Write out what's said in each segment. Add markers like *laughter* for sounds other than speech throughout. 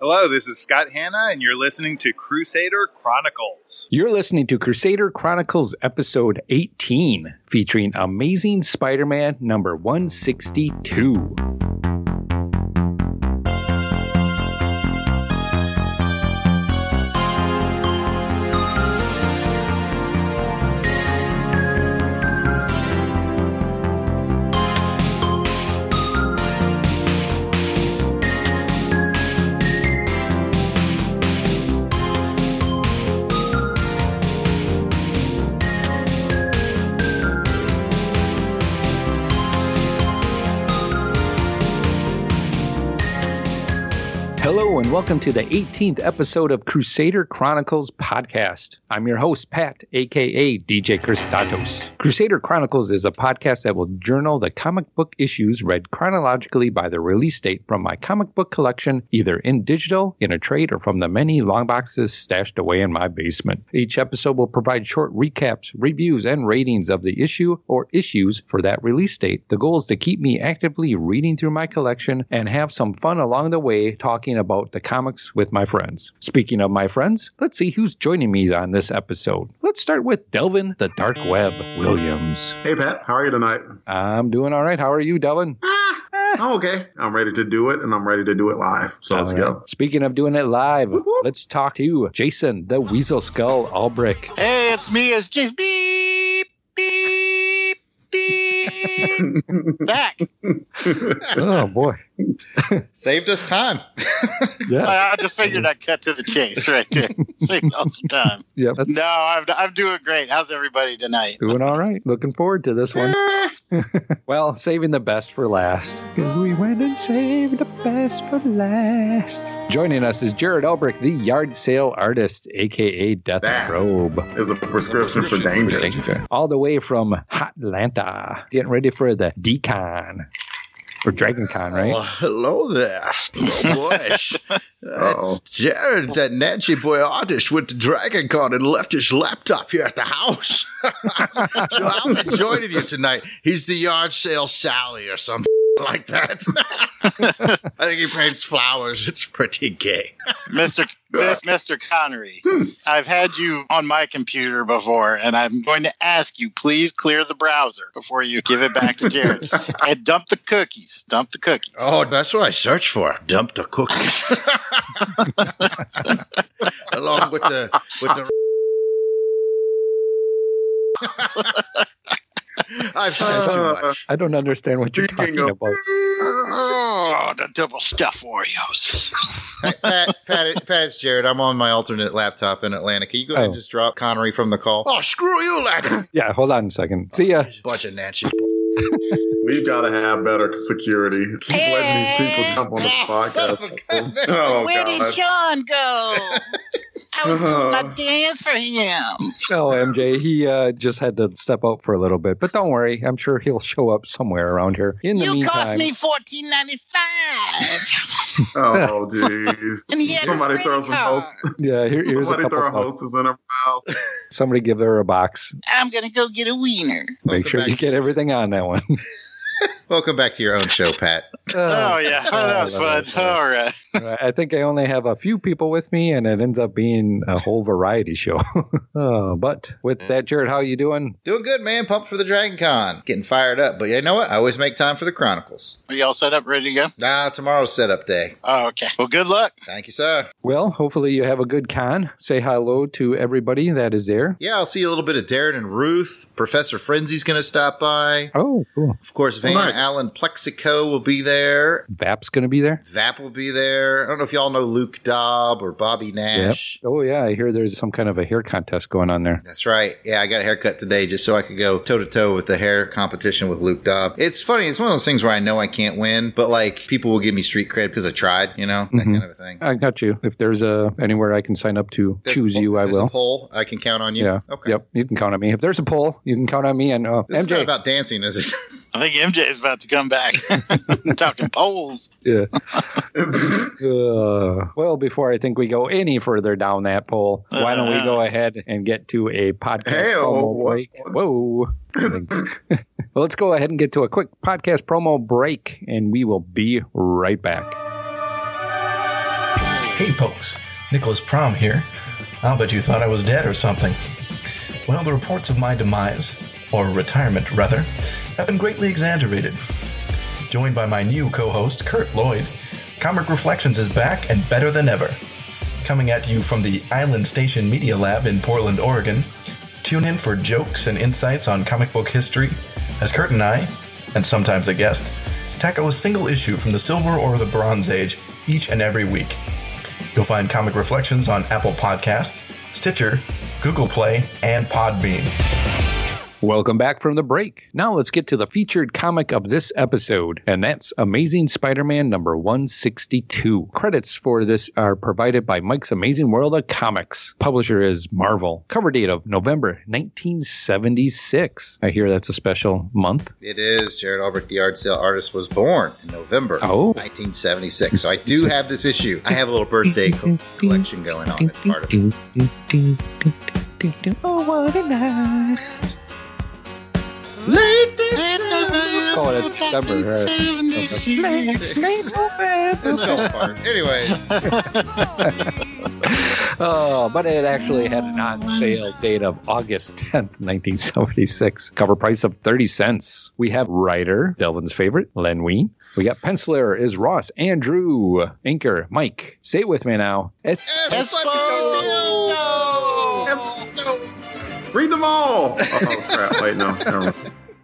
Hello, this is Scott Hanna, and you're listening to Crusader Chronicles. You're listening to Crusader Chronicles episode 18, featuring Amazing Spider Man number 162. Welcome to the 18th episode of Crusader Chronicles podcast. I'm your host, Pat, aka DJ Christatos. Crusader Chronicles is a podcast that will journal the comic book issues read chronologically by the release date from my comic book collection, either in digital, in a trade, or from the many long boxes stashed away in my basement. Each episode will provide short recaps, reviews, and ratings of the issue or issues for that release date. The goal is to keep me actively reading through my collection and have some fun along the way talking about the comics with my friends. Speaking of my friends, let's see who's joining me on this episode. Let's start with Delvin the Dark Web Williams. Hey Pat, how are you tonight? I'm doing all right. How are you, Delvin? Ah, I'm okay. I'm ready to do it, and I'm ready to do it live. So let's All right. go. Speaking of doing it live, Whoop, whoop. let's talk to Jason the Weasel Skull Albrick. Hey, it's me. It's just beep, beep, beep. *laughs* Back. oh boy, Saved us time. *laughs* yeah, I just figured I'd cut to the chase right there. *laughs* Saved y'all some time. yeah. That's No, I'm, I'm doing great. How's everybody tonight? doing all right. Looking forward to this one. *laughs* well, saving the best for last. Because we went and saved the best for last. Joining us is Jared Elbrick, the yard sale artist, aka Death That Robe. Is a prescription for danger. Danger. All the way from Atlanta. Getting ready for the D-Con. Or Dragon Con, right? Well, hello there. Oh, boy. *laughs* Uh, Uh-oh. Jared, that Nancy boy artist went to Dragon Con and left his laptop here at the house. *laughs* so I'm joining you tonight. He's the yard sale Sally or something *laughs* like that. I think he paints flowers. It's pretty gay. Mr. Miss, Mr. Connery, hmm. I've had you on my computer before, and I'm going to ask you, please clear the browser before you give it back to Jared. *laughs* and dump the cookies. Dump the cookies. Oh, that's what I search for. Dump the cookies. *laughs* Along with the with the I've said too Uh, much. I don't understand what you're Speaking talking of- about. Oh, the double stuff Oreos. Pat, Pat, it- Pat, it's Jared. I'm on my alternate laptop in Atlanta. Can you go ahead and Oh. just drop Connery from the call? Oh, screw you, lad. Yeah, hold on a second. See ya. Bunch of Nancy. *laughs* We've got to have better security. Keep letting these people jump on the son of a podcast. Oh, Where did Sean go? I was doing my dance for him. Oh, MJ, he uh, just had to step out for a little bit, but don't worry. I'm sure he'll show up somewhere around here. In the You meantime, cost me fourteen ninety five, *laughs* Oh, *laughs* jeez. and he had Somebody his throw credit some card. hosts. yeah, here, here's a Somebody couple. throw bucks. hostess in her mouth. Somebody give her a box. I'm gonna go get a wiener. Make Welcome sure back. you get everything on that one. *laughs* Welcome back to your own show, Pat. *laughs* Oh, oh yeah, that was oh, fun. love it. All right. Uh, I think I only have a few people with me, and it ends up being a whole variety show. oh, *laughs* but with that, Jared, how are you doing? Doing good, man. Pumped for the Dragon Con. Getting fired up. But you know what? I always make time for the Chronicles. Are y'all set up, ready to go? Nah, tomorrow's setup day. Oh, okay. Well, good luck. Thank you, sir. Well, hopefully you have a good con. Say hello to everybody that is there. Yeah, I'll see a little bit of Darren and Ruth. Professor Frenzy's going to stop by. Oh, cool. Of course, Van nice. Allen Plexico will be there. Vap's going to be there. Vap will be there. I don't know if y'all know Luke Dobb or Bobby Nash. Oh, yeah. I hear there's some kind of a hair contest going on there. That's right. Yeah, I got a haircut today just so I could go toe to toe with the hair competition with Luke Dobb. It's funny. It's one of those things where I know I can't win, but like people will give me street cred because I tried, you know, that Mhm. kind of a thing. I got you. If there's a anywhere I can sign up to There's choose you, I there's A will. poll. I can count on you. Yeah. Okay. Yep. You can count on me. If there's a poll, you can count on me. And uh, This is MJ. not about dancing, is it? *laughs* I think MJ is about to come back. *laughs* *laughs* Talking polls. yeah. *laughs* Uh, well, before I think we go any further down that pole, why don't we go ahead and get to a podcast Hey-o, promo break? Whoa. well, let's go ahead and get to a quick podcast promo break, and we will be right back. Hey folks, Nicholas Prom here. I'll bet you thought I was dead or something. Well, the reports of my demise, or retirement rather, have been greatly exaggerated. Joined by my new co host, Kurt Lloyd, Comic Reflections is back and better than ever. Coming at you from the Island Station Media Lab in Portland, Oregon. Tune in for jokes and insights on comic book history as Kurt and I, and sometimes a guest, tackle a single issue from the Silver or the Bronze Age each and every week. You'll find Comic Reflections on Apple Podcasts, Stitcher, Google Play, and Podbean. Welcome back from the break. Now let's get to the featured comic of this episode, and that's Amazing Spider Man number 162. Credits for this are provided by Mike's Amazing World of Comics. Publisher is Marvel. Cover date of November 1976. I hear that's a special month. It is. Jared Albert, the art sale artist, was born in November Oh. 1976. So I do have this issue. I have a little birthday co- collection going on. It's part of it. Oh, what a night. Oh, that's December. right. It's all part. Anyway, *laughs* Oh, but it actually had an on sale date of August *laughs* 10th, 1976. Cover price of 30 cents. We have writer, Delvin's favorite, Len Wein. We got penciler is Ross Andru. Inker, Mike. Say it with me now. Es- Read them all. Oh crap! Wait, no.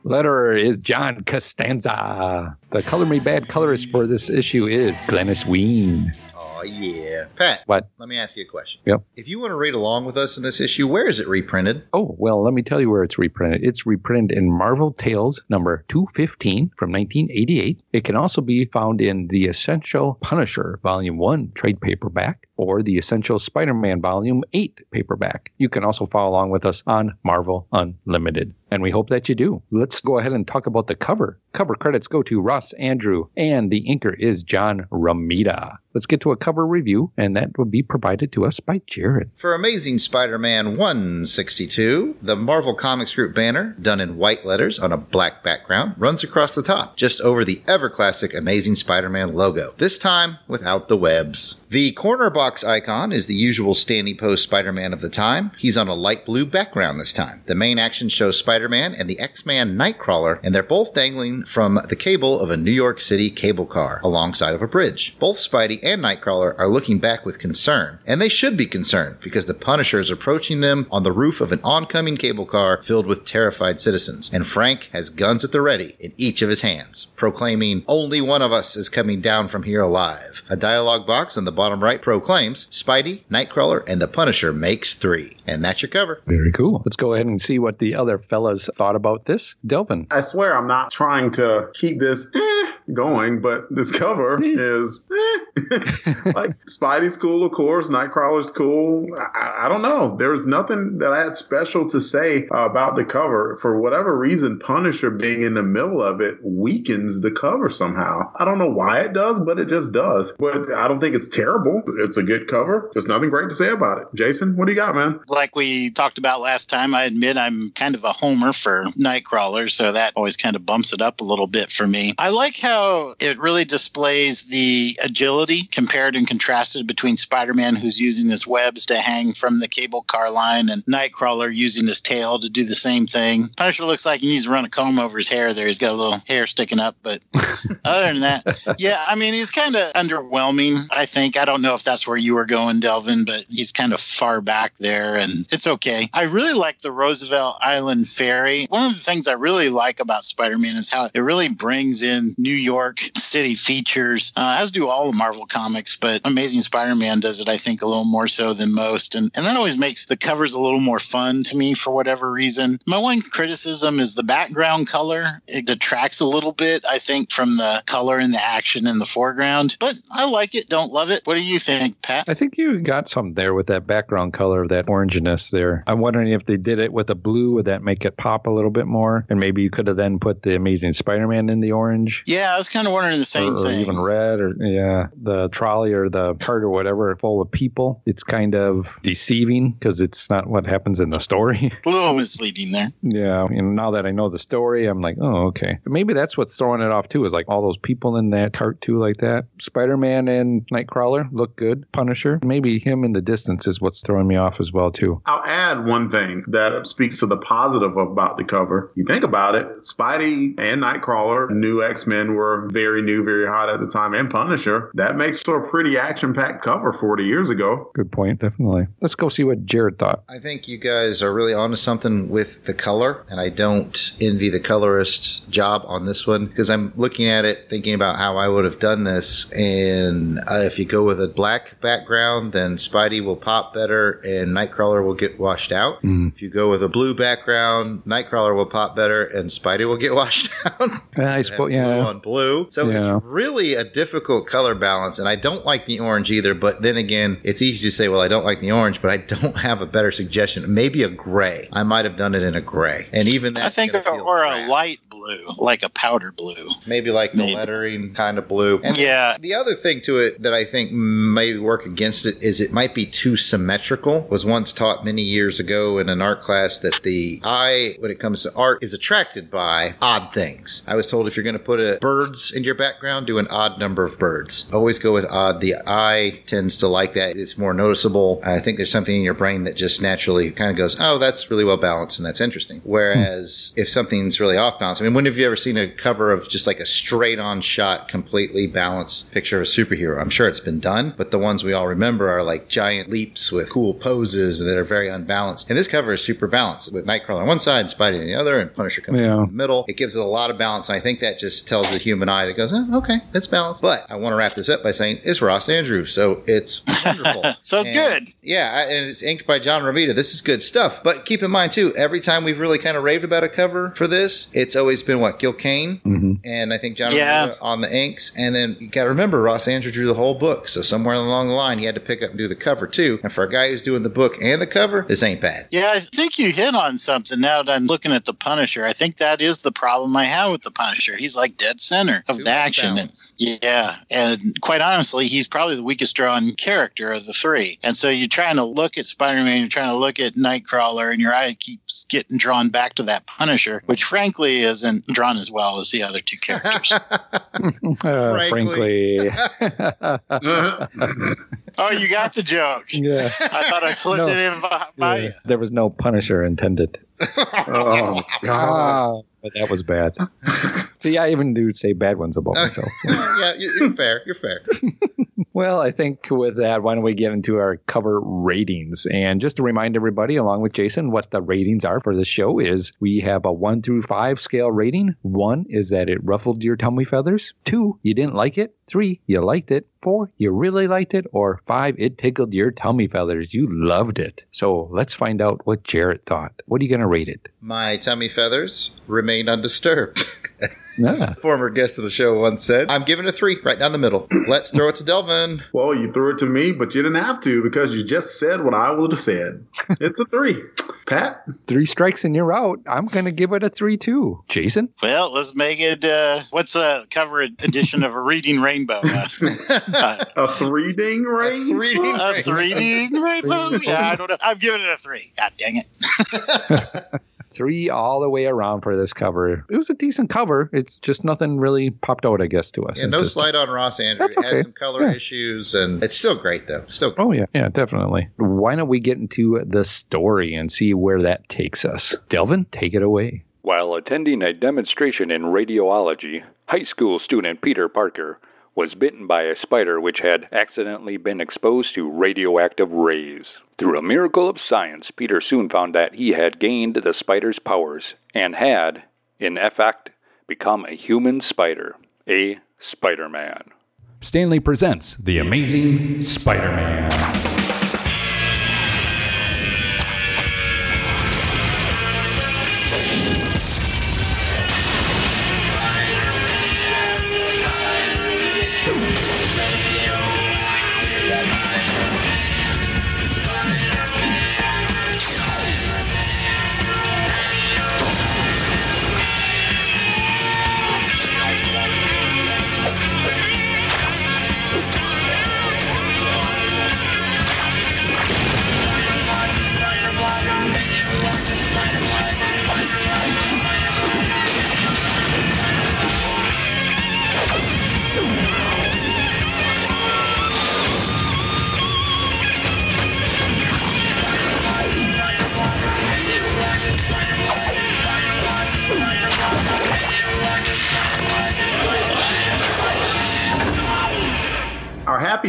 Letterer is John Costanza. The color me bad colorist for this issue is Glynis Wein. oh yeah, Pat. What? Let me ask you a question. Yep. If you want to read along with us in this issue, where is it reprinted? Oh, well, let me tell you where it's reprinted. It's reprinted in Marvel Tales number 215 from 1988. It can also be found in The Essential Punisher, Volume 1 trade paperback, or The Essential Spider Man, Volume 8 paperback. You can also follow along with us on Marvel Unlimited. And we hope that you do. Let's go ahead and talk about the cover. Cover credits go to Ross Andru, and the inker is John Romita. Let's get to a cover review, and that will be provided to us by Jared. For Amazing Spider Man 162, the Marvel Comics Group banner, done in white letters on a black background, runs across the top, just over the ever classic Amazing Spider Man logo, this time without the webs. The corner box icon is the usual standing pose Spider Man of the time. He's on a light blue background this time. The main action shows Spider Man and the X Man Nightcrawler, and they're both dangling from the cable of a New York City cable car alongside of a bridge. Both Spidey and Nightcrawler are looking back with concern, and they should be concerned because the Punisher is approaching them on the roof of an oncoming cable car filled with terrified citizens, and Frank has guns at the ready in each of his hands, proclaiming, Only one of us is coming down from here alive. A dialogue box on the bottom right proclaims, Spidey, Nightcrawler, and the Punisher makes three. And that's your cover. Very cool. Let's go ahead and see what the other fellas thought about this. Delvin. I swear I'm not trying to keep this eh, going, but this cover *laughs* is eh. *laughs* like Spidey's cool, of course. Nightcrawler's cool. I, I don't know. There was nothing that I had special to say uh, about the cover. For whatever reason, Punisher being in the middle of it weakens the cover somehow. I don't know why it does, but it just does. But I don't think it's terrible. It's a good cover. There's nothing great to say about it. Jason, what do you got, man? Like we talked about last time, I admit I'm kind of a homer for Nightcrawler, so that always kind of bumps it up a little bit for me. I like how it really displays the agility compared and contrasted between Spider Man, who's using his webs to hang from the cable car line, and Nightcrawler using his tail to do the same thing. Punisher looks like he needs to run a comb over his hair there. He's got a little hair sticking up, but *laughs* other than that, yeah, I mean, he's kind of underwhelming, I think. I don't know if that's where you were going, Delvin, but he's kind of far back there, and it's okay. I really like the Roosevelt Island Ferry. One of the things I really like about Spider Man is how it really brings in New York City features, uh, as do all the Marvel comics, but Amazing Spider Man does it, I think, a little more so than most. And, and that always makes the covers a little more fun to me for whatever reason. My one criticism is the background color. It detracts a little bit, I think, from the color and the action in the foreground, but I like it, don't love it. What do you think, Pat? I think you got some there with that background color of that oranginess there. I'm wondering if they did it with a blue, would that make it pop a little bit more? And maybe you could have then put the Amazing Spider-Man in the orange. Yeah, I was kind of wondering the same or, or thing. even red or yeah the trolley or the cart or whatever full of people, it's kind of deceiving because it's not what happens in the story. *laughs* A little misleading there. yeah. And now that I know the story, I'm like, oh, okay. Maybe that's what's throwing it off too, is like all those people in that cart too, like that. Spider Man and Nightcrawler look good. Punisher, maybe him in the distance is what's throwing me off as well too. I'll add one thing that speaks to the positive about the cover. You think about it, Spidey and Nightcrawler, new X Men were very new, very hot at the time, and Punisher. That makes for a pretty action packed cover 40 years ago. Good point, definitely. Let's go see what Jared thought. I think you guys are really onto something with the color, and I don't envy the colorist's job on this one because I'm looking at it thinking about how I would have done this. And uh, if you go with a black background, then Spidey will pop better and Nightcrawler will get washed out. If you go with a blue background, Nightcrawler will pop better and Spidey will get *laughs* washed out. I have suppose, blue yeah. on blue. So Yeah. it's really a difficult color balance, and I don't like the orange either. But then again, it's easy to say, well, I don't like the orange, but I don't have a better suggestion. Maybe a gray. I might have done it in a gray, and even that I think, or a light blue, like a powder blue. maybe like the Maybe. lettering kind of blue. And Yeah. the other thing to it that I think may work against it is it might be too symmetrical. Was once taught many years ago in an art class that the eye, when it comes to art, is attracted by odd things. I was told if you're going to put a birds in your background, do an odd number of birds. Always go with odd. The eye tends to like that. It's more noticeable. I think there's something in your brain that just naturally kind of goes, oh, that's really well balanced and that's interesting. Whereas if something's really off balance, I mean, when have you ever seen a cover of just like a straight on shot, completely balanced picture of a superhero? I'm sure it's been done, but the ones we all remember are like giant leaps with cool poses that are very unbalanced. And this cover is super balanced with Nightcrawler on one side, Spidey on the other, and Punisher comes Yeah. in the middle. It gives it a lot of balance. And I think that just tells the human eye that goes, oh, okay, it's balanced. But I want to wrap this up by saying it's Ross Andru's, so it's wonderful. *laughs* So it's And- good. Yeah, and it's inked by John Romita. This is good stuff. But keep in mind too, every time we've really kind of raved about a cover for this, it's always been what Gil Kane mm-hmm. and I think John Yeah. On the inks. And then you got to remember Ross Andru drew the whole book, so somewhere along the line he had to pick up and do the cover too. And for a guy who's doing the book and the cover, this ain't bad. Yeah, I think you hit on something now that I'm looking at the Punisher. I think that is the problem I have with the Punisher. He's like dead center of Too the action. And, yeah. And quite honestly, he's probably the weakest drawn character of the three. And so you're trying to look at Spider Man, you're trying to look at Nightcrawler, and your eye keeps getting drawn back to that Punisher, which frankly isn't drawn as well as the other two characters. Uh, *laughs* frankly. *laughs* oh, you got the joke. yeah. I thought I slipped No. it in by, by Yeah. you. There was no Punisher intended. *laughs* oh, God. But that was bad. *laughs* See, I even do say bad ones about myself. *laughs* yeah, you- you're fair. You're fair. *laughs* Well, I think with that, why don't we get into our cover ratings? And just to remind everybody, along with Jason, what the ratings are for the show is we have a one through five scale rating. One is that it ruffled your tummy feathers. Two, you didn't like it. Three, you liked it. Four, you really liked it. Or five, it tickled your tummy feathers. You loved it. So let's find out what Jared thought. What are you going to rate it? My tummy feathers remain undisturbed. *laughs* Ah, Former guest of the show once said, I'm giving a three right down the middle. *clears throat* Let's throw it to Delvin. Well, you threw it to me, but you didn't have to because you just said what I would have said. *laughs* It's a three. Pat? three strikes and you're out. I'm going to give it a three, too. Jason? Well, let's make it. Uh, what's a cover edition of a reading rainbow? *laughs* Uh, uh, A three ding ring? three ding a three D rainbow? Yeah, I don't know. I'm giving it a three. God dang it! Three all the way around for this cover. It was a decent cover. It's just nothing really popped out, I guess, to us. Yeah, no just- slide on Ross Andru. That's It had okay. some color Yeah. issues, and it's still great though. Still, Oh yeah, yeah, definitely. Why don't we get into the story and see where that takes us? Delvin, take it away. While attending a demonstration in radiology, high school student Peter Parker was bitten by a spider which had accidentally been exposed to radioactive rays. Through a miracle of science, Peter soon found that he had gained the spider's powers and had, in effect, become a human spider, a Spider Man. Stan Lee presents The Amazing Spider Man.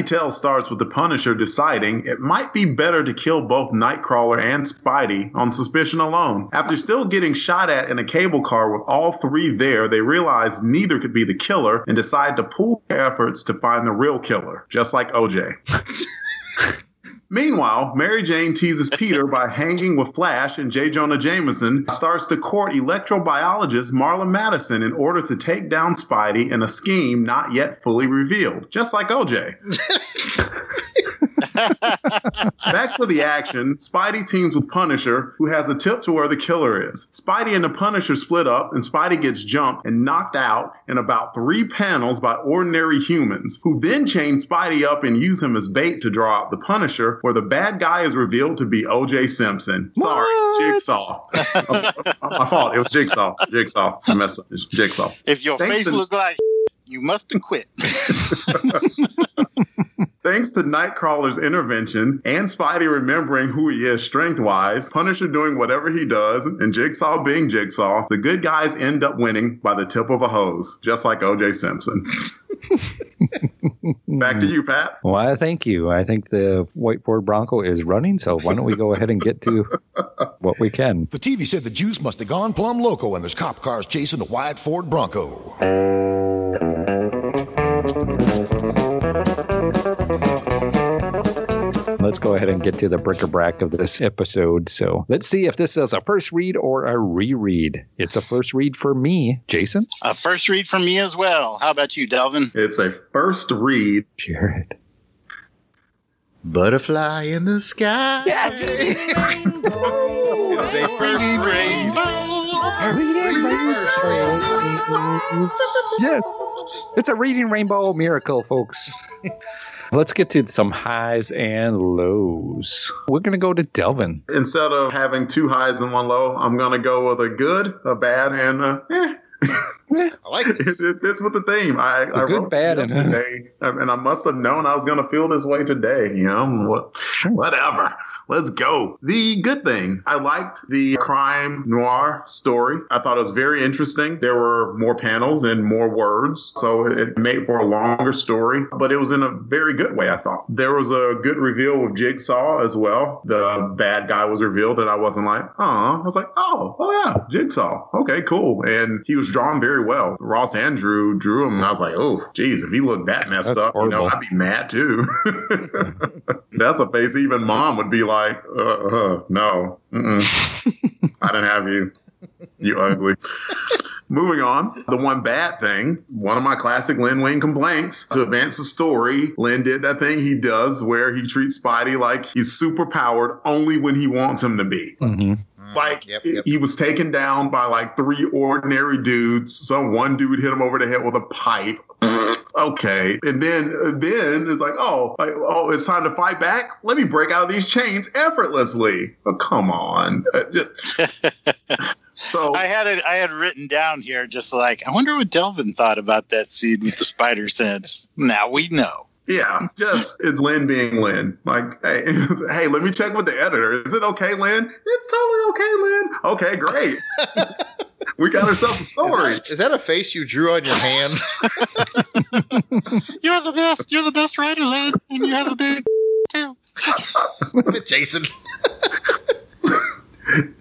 The tale starts with the Punisher deciding it might be better to kill both Nightcrawler and Spidey on suspicion alone. After still getting shot at in a cable car with all three there, they realize neither could be the killer and decide to pool their efforts to find the real killer, just like OJ. *laughs* Meanwhile, Mary Jane teases *laughs* Peter by hanging with Flash, and J. Jonah Jameson starts to court electrobiologist Marla Madison in order to take down Spidey in a scheme not yet fully revealed, just like OJ. *laughs* Back to the action. Spidey teams with Punisher, who has a tip to where the killer is. Spidey and the Punisher split up, and Spidey gets jumped and knocked out in about three panels by ordinary humans, who then chain Spidey up and use him as bait to draw out the Punisher, where the bad guy is revealed to be O.J. Simpson. Sorry, Jigsaw. *laughs* My fault. It was Jigsaw. Jigsaw. I messed up. It's Jigsaw. If your Thanks face to- look like you must have quit. *laughs* Thanks to Nightcrawler's intervention and Spidey remembering who he is strength wise, Punisher doing whatever he does, and Jigsaw being Jigsaw, the good guys end up winning by the tip of a hose, just like OJ Simpson. *laughs* Back to you, Pat. Well, thank you. I think the white Ford Bronco is running, so why don't we go ahead and get to *laughs* what we can? The TV said the juice must have gone plumb loco and there's cop cars chasing the white Ford Bronco. Let's go ahead and get to the bric-a-brac of this episode. So let's see if this is a first read or a reread. It's a first read for me, Jason. A first read for me as well. How about you, Delvin? It's a first read. Jared. Butterfly in the sky. Yes. *laughs* It was a first read. yes. It's a reading rainbow miracle, folks. Let's get to some highs and lows. We're going to go to Delvin. Instead of having two highs and one low, I'm going to go with a good, a bad, and a eh. *laughs* I like It, this. it fits with the theme. I, I good, wrote bad, and- yesterday, and, and I must have known I was going to feel this way today. You know, whatever. Let's go. The good thing, I liked the crime noir story. I thought it was very interesting. There were more panels and more words, so it made for a longer story. But it was in a very good way. I thought there was a good reveal with Jigsaw as well. The bad guy was revealed, and I wasn't like, oh, I was like, oh, oh yeah, Jigsaw. Okay, cool. And he was drawn very well. Ross Andru drew him, and I was like, oh, geez, if he looked that messed That's up, you know. I'd be mad too. *laughs* That's a face even mom would be like, uh, uh no. I didn't have you, you ugly. Moving on, the one bad thing, one of my classic Len Wein complaints to advance the story. Len did that thing he does where he treats Spidey like he's super powered only when he wants him to be. Mm-hmm. Like Yep, yep. he was taken down by like three ordinary dudes. Some one dude hit him over the head with a pipe. *laughs* okay, and then then it's like, oh, like, oh, it's time to fight back. Let me break out of these chains effortlessly. Oh, come on. Uh, *laughs* so I had it. I had written down here just like I wonder what Delvin thought about that scene with the spider sense. Now we know. Yeah, just it's Len being Len. Like, hey, *laughs* hey, let me check with the editor. Is it okay, Len? It's totally okay, Len. Okay, great. *laughs* we got ourselves a story. Is that a face you drew on your hand? *laughs* You're the best. You're the best writer, Len, and you have a big too. Jason.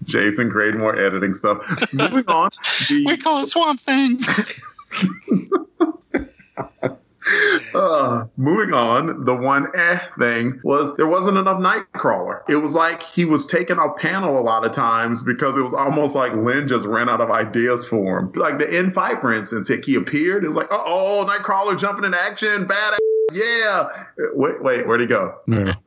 Jason Grademore editing stuff. Moving on. We call it Swamp Thing. *laughs* uh, moving on, the one eh thing was there wasn't enough Nightcrawler. It was like he was taking a panel a lot of times because it was almost like Len just ran out of ideas for him. Like the end fight, for instance, he appeared. It was like, oh, Nightcrawler jumping in action, badass. Yeah. Wait, wait, where'd he go?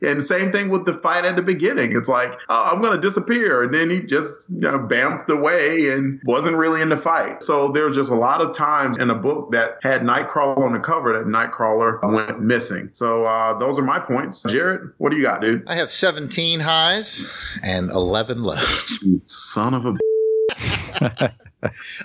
And same thing with the fight at the beginning. It's like, oh, I'm going to disappear. And then he just, you know, bamped away and wasn't really in the fight. So there's just a lot of times in a book that had Nightcrawler on the cover that Nightcrawler went missing. So uh, those are my points. Jared, what do you got, dude? I have 17 highs and 11 lows. *laughs* Son of a. *laughs*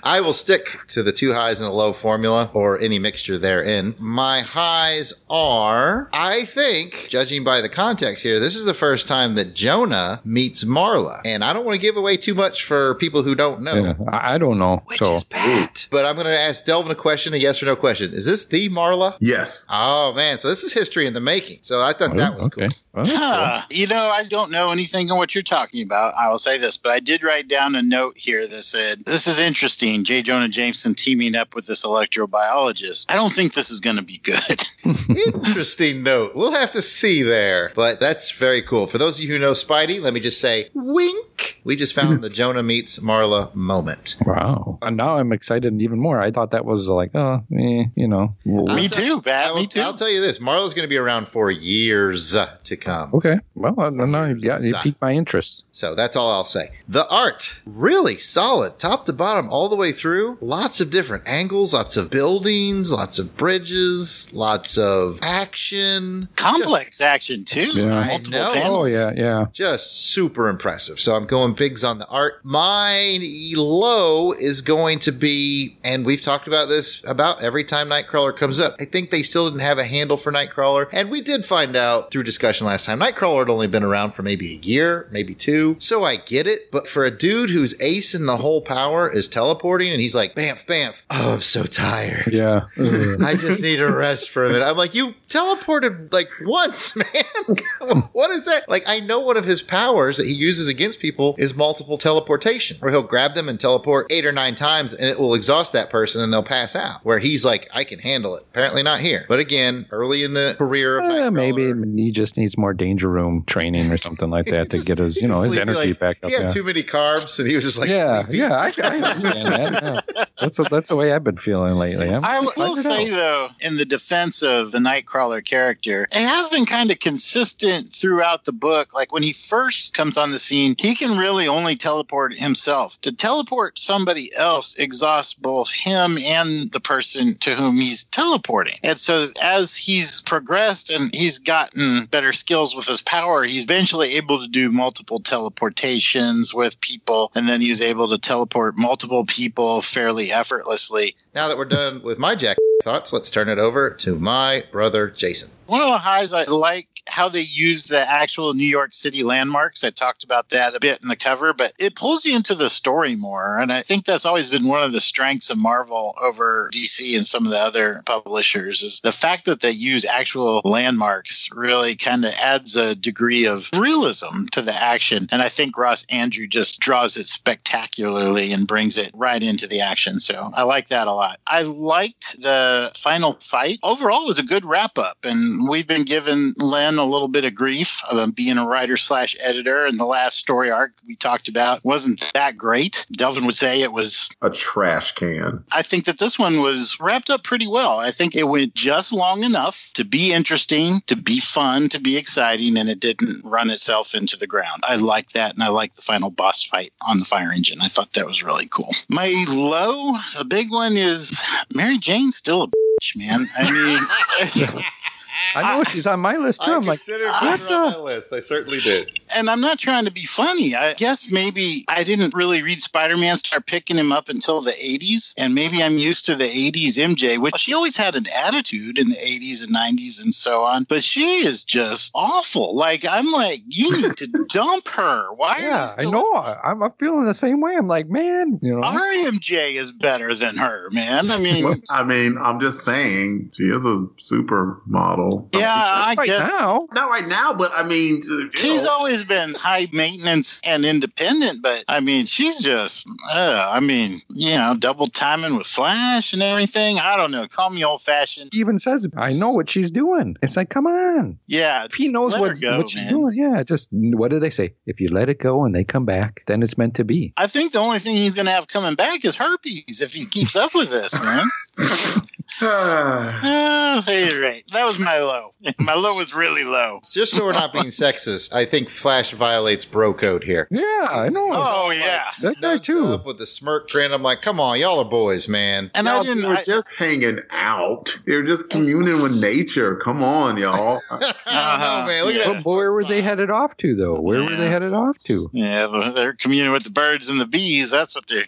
I will stick to the two highs and a low formula or any mixture therein. My highs are, I think, judging by the context here, this is the first time that Jonah meets Marla. And I don't want to give away too much for people who don't know. Yeah, I, I don't know. Which so is Pat. But I'm going to ask Delvin a question, a yes or no question. Is this the Marla? Yes. Oh, man. So this is history in the making. So I thought that oh, was okay. cool. Well, Huh. You know, I don't know anything on what you're talking about. I will say this, but I did write down a note here that said, This is interesting. J. Jonah Jameson teaming up with this electrobiologist. I don't think this is going to be good. *laughs* Interesting note. We'll have to see there. But that's very cool. For those of you who know Spidey, let me just say, wink. We just found the Jonah meets Marla moment. Wow. And now I'm excited even more. I thought that was like, oh, eh, you know. w- Me too, Pat. I'll, Me too. I'll tell you this Marla's going to be around for years uh, to come. Okay. Well, I don't know. You, got, you piqued my interest. So that's all I'll say. The art, really solid, top to bottom, all the way through. Lots of different angles, lots of buildings, lots of bridges, lots of action. Complex action, too. Yeah. I Multiple know. panels. Oh, yeah, yeah. Just super impressive. So I'm going bigs on the art. My low is going to be, and we've talked about this about every time Nightcrawler comes up. I think they still didn't have a handle for Nightcrawler. And we did find out through discussion last time, Nightcrawler had only been around for maybe a year, maybe two. So I get it. But for a dude whose ace in the whole power is teleporting and he's like, bamf, bamf. Oh, I'm so tired. Yeah. *laughs* I just need a rest for a minute. I'm like, you teleported like once, *laughs* man. what is that? Like, I know one of his powers that he uses against people is multiple teleportation, where he'll grab them and teleport eight or nine times and it will exhaust that person and they'll pass out. Where he's like, I can handle it. Apparently not here. But again, early in the career of eh, Nightcrawler, maybe he just needs more danger room training or something like *laughs* that to Just- get his, you know, his energy like, back up. He had Yeah. too many carbs and he was just like, yeah, sleepy. yeah, I, I understand that. Yeah. That's a, that's the way I've been feeling lately. I'm, I will it say out. though, in the defense of the Nightcrawler character, it has been kind of consistent throughout the book. Like when he first comes on the scene, he can really only teleport himself. To teleport somebody else exhausts both him and the person to whom he's teleporting. And so as he's progressed and he's gotten better skills with his power, he's eventually able to do multiple teleportations with people, and then he was able to teleport multiple people fairly effortlessly. Now that we're done with my Jack thoughts, let's turn it over to my brother Jason. One of the highs I like how they use the actual New York City landmarks. I talked about that a bit in the cover, but it pulls you into the story more. And I think that's always been one of the strengths of Marvel over DC and some of the other publishers is the fact that they use actual landmarks really kind of adds a degree of realism to the action. And I think Ross Andru just draws it spectacularly and brings it right into the action. So I like that a lot. I liked the final fight. Overall, it was a good wrap up. And we've been giving Len a little bit of grief of being a writer slash editor. And the last story arc we talked about wasn't that great. Delvin would say it was A trash can. I think that this one was wrapped up pretty well. I think it went just long enough to be interesting, to be fun, to be exciting, and it didn't run itself into the ground. I like that, and I like the final boss fight on the fire engine. I thought that was really cool. My low, the big one is Mary Jane's still a bitch, man. I mean, *laughs* I know she's on my list too. I'm like, considered what putting her on the? my list. I certainly did. and I'm not trying to be funny. I guess maybe I didn't really read Spider Man, start picking him up until the 80s. And maybe I'm used to the 80s MJ, which she always had an attitude in the 80s and 90s and so on. But she is just awful. Like, I'm like, you need to *laughs* dump her. Why are you Yeah, I know. I'm, I'm feeling the same way. I'm like, man, you know. Our MJ is better than her, man. I mean, *laughs* I mean, I'm just saying, she is a supermodel. Yeah, I right guess. now, Not right now, but I mean, She's know. always been high maintenance and independent, but I mean, she's just, uh, I mean, you know, double timing with Flash and everything. I don't know. Call me old fashioned. she even says, I know what she's doing. It's like, come on. Yeah. If he knows Let what's, go, what she's man. doing, yeah, just what do they say? If you let it go and they come back, then it's meant to be. I think the only thing he's going to have coming back is herpes if he keeps up with this, man. *laughs* *sighs* Oh, hey, right. That was my low. My low was really low. Just so we're not being *laughs* sexist, I think Flash violates bro code here. Yeah, I know. Oh, yeah. That guy too. Up with the smirk grin. I'm like, come on, y'all are boys, man. And y'all I didn't. were I, just hanging out. They were just communing with nature. Come on, y'all. *laughs* Uh-huh. I don't know, man. Look at But that. where were they headed off to, though? Where were they headed off to? yeah, they're communing with the birds and the bees. That's what they're.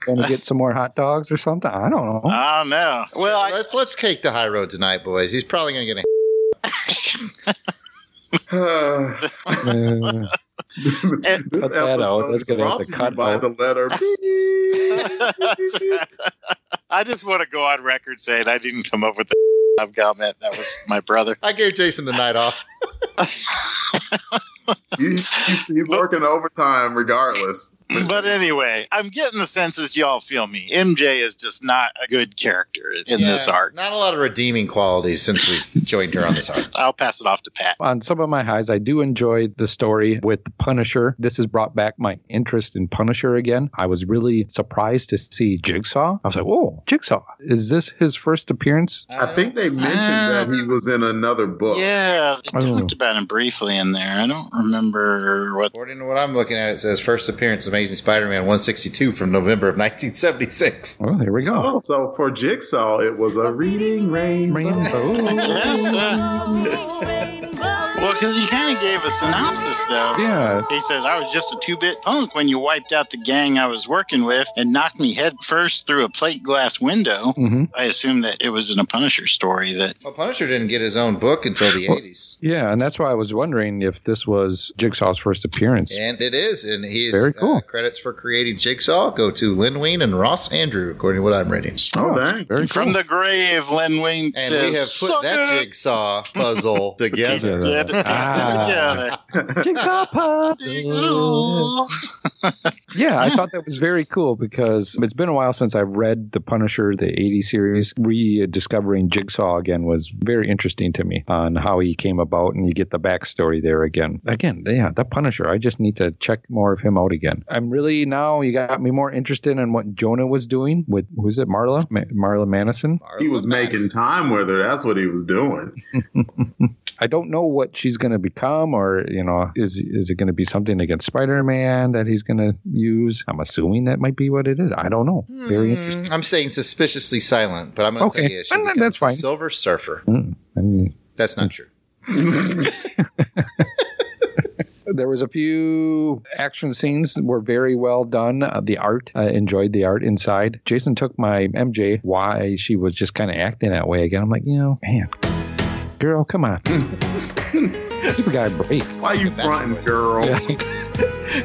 Going to get some more hot dogs or something? I don't know. I don't know. Well, I, let's let's take the high road tonight, boys. He's probably gonna get a. This Cut that out. episode That's is gonna have brought to to you cut by out. the letter B. *laughs* I just want to go on record saying I didn't come up with the comment. That was my brother. I gave Jason the night off. He- he's, he's working overtime regardless. But anyway, I'm getting the sense as y'all feel me. MJ is just not a good character in this arc. Not a lot of redeeming qualities since we've joined her on this arc. I'll pass it off to Pat. on some of my highs, I do enjoy the story with the Punisher. This has brought back my interest in Punisher again. I was really surprised to see Jigsaw. I was like, whoa, Jigsaw. Is this his first appearance? I think they mentioned that he was in another book. Yeah, they. Talked about him briefly in there. I don't remember what. According to what I'm looking at, it says first appearance Amazing Spider-Man 162 from November of 1976. Well, there we go. Oh, so for Jigsaw, it was a reading rainbow. Rainbow. Yes, *laughs* uh, *laughs* *laughs* well, because he kind of gave a synopsis, though. Yeah. He says, I was just a two bit punk when you wiped out the gang I was working with and knocked me head first through a plate glass window. hmm I assume that it was in a Punisher story that. Well, Punisher didn't get his own book until the Well- 80s. Yeah, and that's why I was wondering if this was Jigsaw's first appearance. And it is. And he's Very cool. Uh, credits for creating Jigsaw go to Len Wein and Ross Andru, according to what I'm reading. Oh, dang. Very From cool. the grave, Len Wein And says, we have put that "Sucker." jigsaw puzzle *laughs* together. Together. Did it Ah. together. Jigsaw puzzle. Yeah, I thought that was very cool because it's been a while since I've read The Punisher, the 80 series. Rediscovering Jigsaw again was very interesting to me on how he came about, and you get the backstory there again. Again, yeah, The Punisher. I just need to check more of him out again. I'm really now, you got me more interested in what Jonah was doing with, who's it, Marla? Ma- Marla Manison? He was making time with her. That's what he was doing. *laughs* I don't know what she's going to become, or you know, is is it going to be something against Spider-Man that he's going to use? I'm assuming that might be what it is. I don't know. Very interesting. Mm, I'm staying suspiciously silent, but I'm going to Okay. tell you, she And that's fine. Silver Surfer. Mm, I mean, That's not true. *laughs* there was a few action scenes were very well done. Uh, the art, I enjoyed the art inside. Jason took my MJ why she was just kind of acting that way again. I'm like, you know, man, girl, come on, give a guy a break. Why you fronting, girl? *laughs*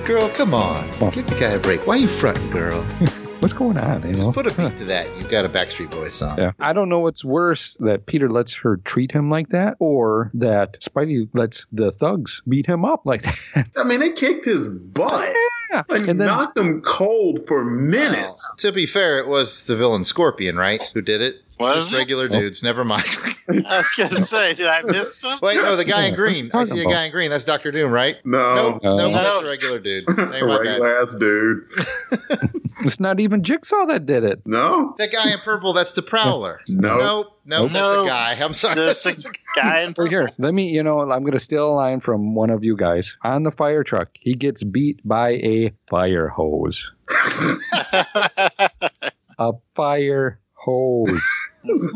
Girl, come on. Oh. Give the guy a break. Why are you fronting, girl? *laughs* What's going on? You know, Just put a beat *laughs* to that. You've got a Backstreet Boys song. Yeah. I don't know what's worse that Peter lets her treat him like that or that Spidey lets the thugs beat him up like that. *laughs* I mean, they kicked his butt. yeah. Like, And then knocked him cold for minutes. Well, to be fair, it was the villain Scorpion, right? Who did it? Was Just it? regular oh. dudes. Never mind. *laughs* I was going to say, did I miss something? Wait, no, the guy in green. I see a guy in green. That's Doctor Doom, right? No. No, no, No. that's a regular dude. *laughs* Ain't my guy. Regular ass dude. *laughs* it's not even Jigsaw that did it. No. That guy in purple, that's the Prowler. No. Nope, nope, that's No. a guy. I'm sorry. Just That's a guy in Right here. Let me, you know, I'm going to steal a line from one of you guys. On the fire truck, he gets beat by a fire hose. A fire hose. *laughs*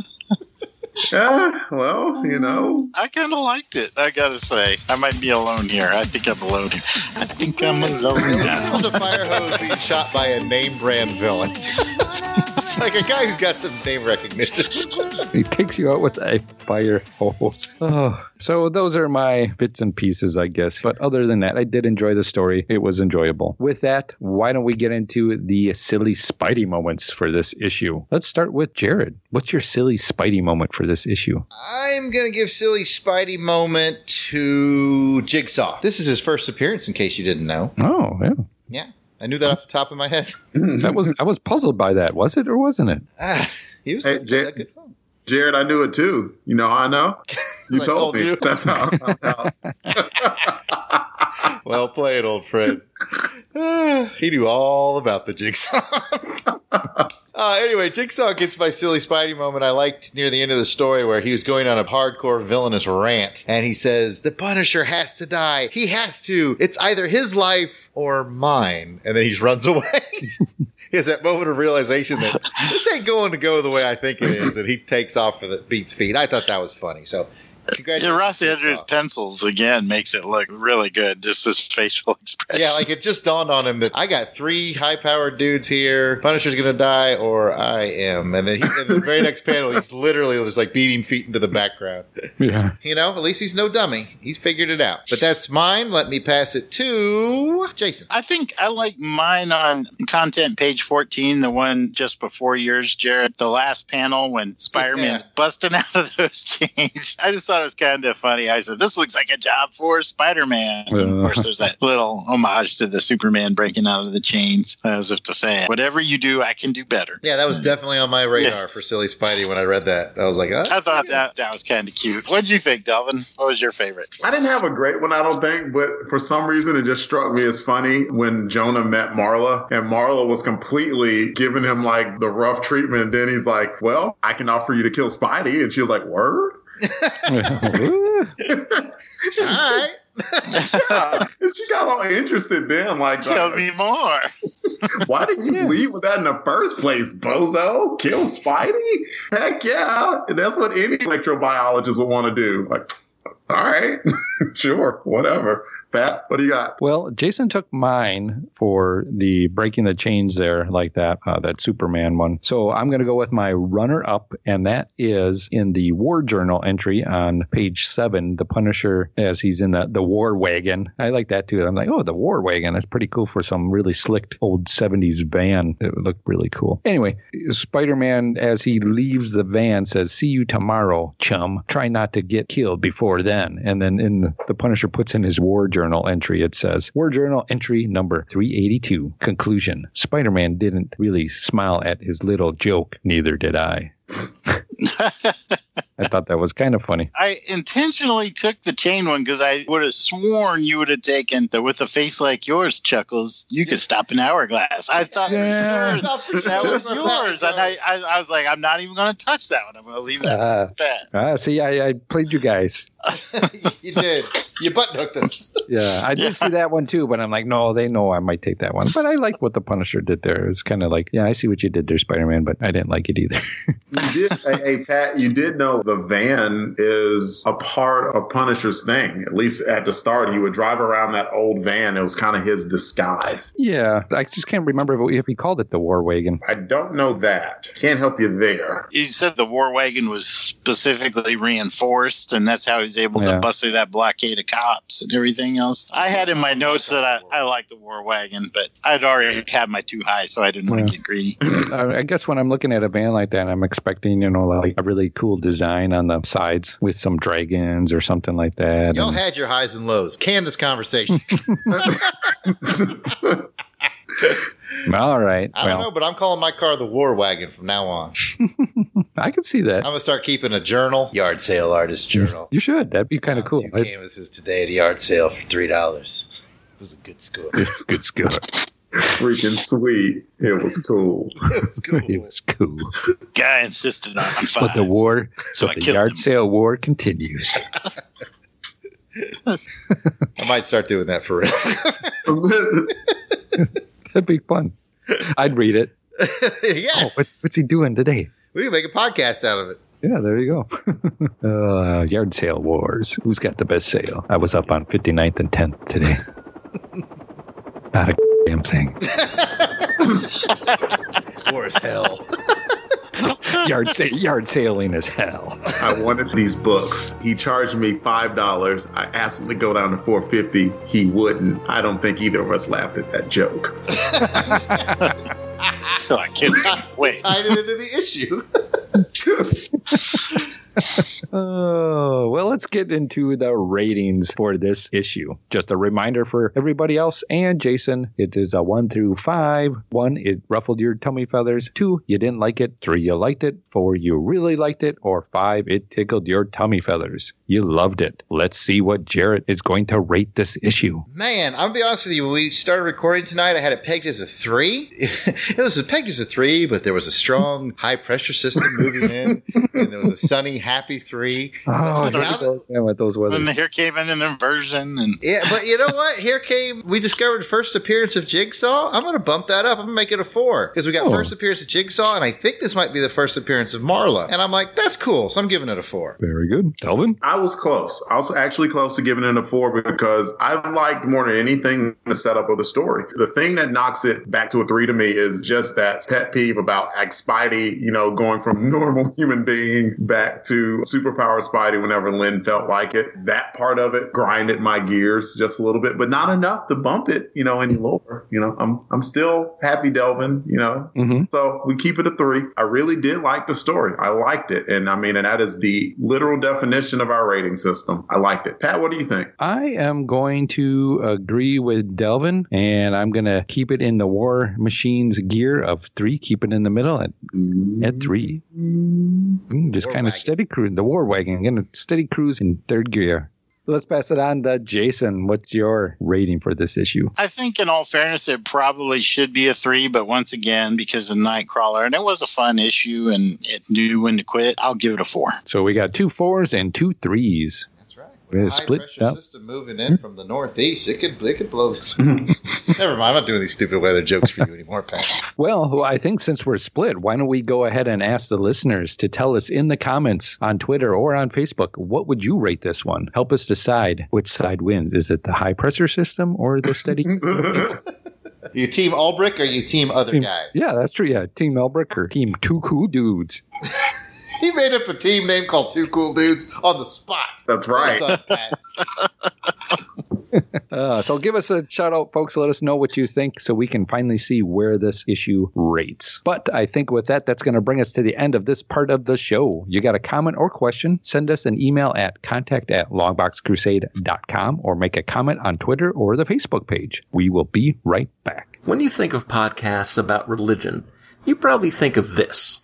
Yeah, well, you know. I kind of liked it. I gotta say, I might be alone here. I think I'm alone here. I think I'm alone This was a fire hose being shot by a name brand villain. *laughs* it's like a guy who's got some name recognition. *laughs* He takes you out with a fire hose. Oh. So those are my bits and pieces, I guess. But other than that, I did enjoy the story. It was enjoyable. With that, why don't we get into the silly Spidey moments for this issue? Let's start with Jared. What's your silly Spidey moment for this issue? I'm gonna give silly Spidey moment to Jigsaw. This is his first appearance, in case you didn't know. Oh, yeah. Yeah, I knew that off the top of my head. *laughs* That was I was puzzled by that. Was it or wasn't it? Ah, he was Hey, good. Jay- that good. Jared, I knew it too. You know how I know? *laughs* You told, told me. you. *laughs* That's how I. *laughs* Well played, old friend. *sighs* He knew all about the jigsaw. Uh, anyway, Jigsaw gets my silly Spidey moment. I liked near the end of the story where he was going on a hardcore villainous rant, and he says the Punisher has to die. He has to. It's either his life or mine, and then he just runs away. *laughs* he has that moment of realization that *laughs* this ain't going to go the way I think it is, and he takes off for the beats feet. I thought that was funny. So. Yeah, Congratulations, Ross Andru's pencils again makes it look really good. Just his *laughs* facial expression. Yeah, like it just dawned on him that I got three high powered dudes here. Punisher's gonna die, or I am. And then he, in the very next panel, he's literally just like beating feet into the background. Yeah. You know, at least he's no dummy. He's figured it out. But that's mine. Let me pass it to Jason. I think I like mine on content page 14, the one just before yours, Jared. The last panel when Spider Man's Yeah. busting *laughs* out of those chains. I just thought it was kind of funny. I said, This looks like a job for Spider Man. of Uh. course, there's that little homage to the Superman breaking out of the chains, as if to say, Whatever you do, I can do better. Yeah, that was definitely on my radar for Silly Spidey when I read that. I was like, uh, I thought that that was kind of cute. What did you think, Delvin? What was your favorite? I didn't have a great one, I don't think, but for some reason it just struck me as funny when Jonah met Marla and Marla was completely giving him like the rough treatment. And then he's like, Well, I can offer you to kill Spidey. And she was like, Word? All right. Yeah. And she got all interested then. Like, Tell like, me more. *laughs* why did you leave with that in the first place, bozo? Kill Spidey? Heck yeah. And that's what any electrobiologist would want to do. Like, all right, *laughs* sure, whatever. Pat, what do you got? Well, Jason took mine for the breaking the chains there, like that, uh, that Superman one. So I'm going to go with my runner up, and that is in the War Journal entry on page seven. The Punisher, as he's in the, the war wagon. I like that too. I'm like, oh, the war wagon. That's pretty cool for some really slicked old 70s van. It would look really cool. Anyway, Spider Man, as he leaves the van, says, See you tomorrow, chum. Try not to get killed before then. And then in the, the Punisher puts in his War Journal entry, it says, War Journal entry number 382. Conclusion Spider Man didn't really smile at his little joke, neither did I. *laughs* I thought that was kind of funny. I intentionally took the chain one because I would have sworn you would have taken the with a face like yours, Chuckles. You could stop an hourglass. I thought Yeah. it was. That was yours, and I, I, I was like, I'm not even going to touch that one. I'm going to leave that Ah. that. Ah, see, I, I played you guys. *laughs* you did. You butt hooked us. Yeah, I did Yeah. see that one too, but I'm like, no, they know I might take that one. But I like what the Punisher did there. It's kind of like, yeah, I see what you did there, Spider Man, but I didn't like it either. *laughs* You did, hey, hey, Pat, you did know the van is a part of Punisher's thing. At least at the start, he would drive around that old van. It was kind of his disguise. yeah, I just can't remember if he called it the War Wagon. I don't know that. Can't help you there. You said the war wagon was specifically reinforced, and that's how he was able Yeah. to bust through that blockade of cops and everything else. I had in my notes that I, I like the war wagon, but I'd already had my too high, so I didn't want to get greedy. *clears throat* Uh, I guess when I'm looking at a van like that, I'm expecting, you know, like a really cool design on the sides with some dragons or something like that. Y'all And- had your highs and lows. Can this conversation. *laughs* *laughs* *laughs* *laughs* all right. I don't know, but I'm calling my car the War Wagon from now on. *laughs* I can see that. I'm gonna start keeping a journal, yard sale artist journal. You should. That'd be kind of uh, cool. Two I- canvases today at a yard sale for three dollars. It was a good score. Good score. *laughs* Freaking sweet. It was cool. it was cool. It was cool. Guy insisted on five. But the war, so I the yard him. sale war continues. I might start doing that for real. That'd be fun. I'd read it. *laughs* Oh, yes, what, what's he doing today? we can make a podcast out of it. Yeah, there you go. *laughs* uh, yard sale wars. Who's got the best sale? I was up on 59th and 10th today. *laughs* Not a damn thing. War as hell. Yard, sa- yard sailing is hell. I wanted these books. He charged me five dollars. I asked him to go down to four fifty. He wouldn't. I don't think either of us laughed at that joke. *laughs* so I killed him. Wait, Tied it into the issue. *laughs* *laughs* Oh, well, let's get into the ratings for this issue. Just a reminder for everybody else and Jason it is a one through five. One, it ruffled your tummy feathers. Two, you didn't like it. Three, you liked it. Four, you really liked it. Or five, it tickled your tummy feathers. You loved it. Let's see what Jared is going to rate this issue. Man, I'll be honest with you. When we started recording tonight, I had it pegged as a three. *laughs* it was pegged as a three, but there was a strong high pressure system moving in, and there was a sunny, happy three. Oh, But here now we go again with those And weather. here came in an inversion, and Yeah, but you know what? Here came we discovered first appearance of Jigsaw. I'm going to bump that up. I'm going to make it a four because we got Oh. first appearance of Jigsaw, and I think this might be the first appearance of Marla. And I'm like, that's cool. So I'm giving it a four. Very good. Delvin? I was close. I was actually close to giving it a four because I liked more than anything the setup of the story. The thing that knocks it back to a three to me is just that pet peeve about like Spidey, you know, going from normal human being back to superpower Spidey whenever Len felt like it. That part of it grinded my gears just a little bit, but not enough to bump it, you know, any lower. You know, I'm I'm still happy Delvin, you know, Mm-hmm. so we keep it a three. I really did like the story. I liked it. And I mean, and that is the literal definition of our rating system. I liked it. Pat, what do you think? I am going to agree with Delvin, and I'm going to keep it in the War Machines gear of three. Keep it in the middle at, at three. Mm, just War kind of steady cruise. The War Wagon, to steady cruise in third gear. Let's pass it on to Jason. What's your rating for this issue? I think, in all fairness, it probably should be a three. But once again, because of Nightcrawler, and it was a fun issue, and it knew when to quit, I'll give it a four. So we got two fours and two threes. We're High split pressure up. system moving in from the northeast. It could it could blow this. *laughs* Never mind. I'm not doing these stupid weather jokes for you anymore, Pat. Well, I think since we're split, why don't we go ahead and ask the listeners to tell us in the comments on Twitter or on Facebook, what would you rate this one? Help us decide which side wins. Is it the high pressure system or the steady? *laughs* You team Albrick or you team other Team- guys? yeah, that's true. Yeah, Team Elbrick or Team Two Cool Dudes. *laughs* *laughs* He made up a team name called Two Cool Dudes on the spot. That's right. Well done, Pat. *laughs* Uh, so give us a shout out, folks. Let us know what you think so we can finally see where this issue rates. But I think with that, that's going to bring us to the end of this part of the show. You got a comment or question? Send us an email at contact at longboxcrusade.com or make a comment on Twitter or the Facebook page. We will be right back. When you think of podcasts about religion, you probably think of this.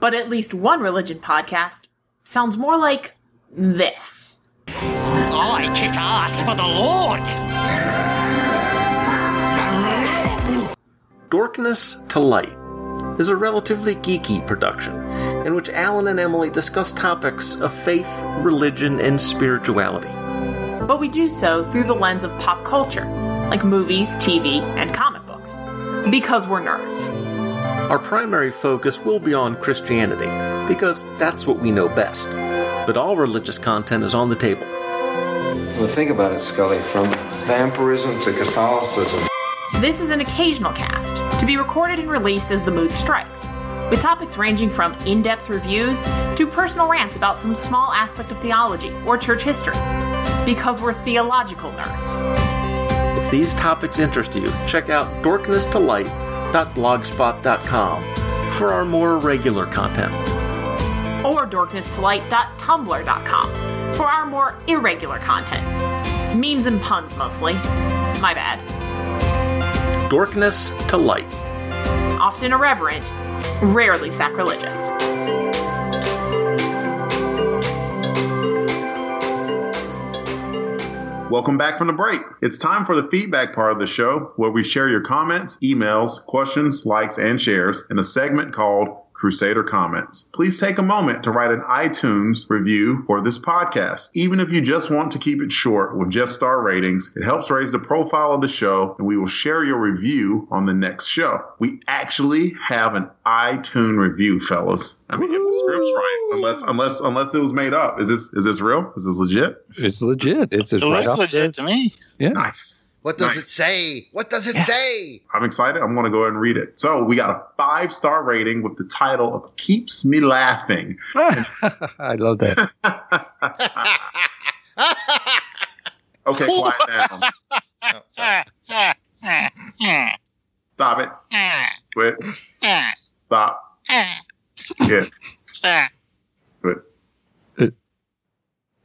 But at least one religion podcast sounds more like this. I kick ass for the Lord. Dorkness to Light is a relatively geeky production in which Alan and Emily discuss topics of faith, religion, and spirituality. But we do so through the lens of pop culture, like movies, TV, and comic books. Because we're nerds. Our primary focus will be on Christianity, because that's what we know best. But all religious content is on the table. Well, think about it, Scully. From vampirism to Catholicism. This is an occasional cast, to be recorded and released as the mood strikes, with topics ranging from in depth reviews to personal rants about some small aspect of theology or church history. Because we're theological nerds. If these topics interest you, check out dorknesstolight.blogspot.com for our more regular content. Or dorknesstolight.tumblr.com for our more irregular content. Memes and puns mostly. My bad. Dorkness to Light. Often irreverent, rarely sacrilegious. Welcome back from the break. It's time for the feedback part of the show where we share your comments, emails, questions, likes, and shares in a segment called Crusader Comments. Please take a moment to write an iTunes review for this podcast. Even if you just want to keep it short with just star ratings, it helps raise the profile of the show and we will share your review on the next show. We actually have an iTunes review, fellas. I mean, if the script's right, unless unless unless it was made up. Is this is this real? Is this legit? It's legit. It's just It right looks off legit the- to me. Yeah. Nice. What does Nice. it say? What does it say? I'm excited. I'm going to go ahead and read it. So we got a five star rating with the title of Keeps Me Laughing. *laughs* I love that. *laughs* Okay, quiet down. Oh. Stop it. Quit. Stop. Yeah. Quit. Uh.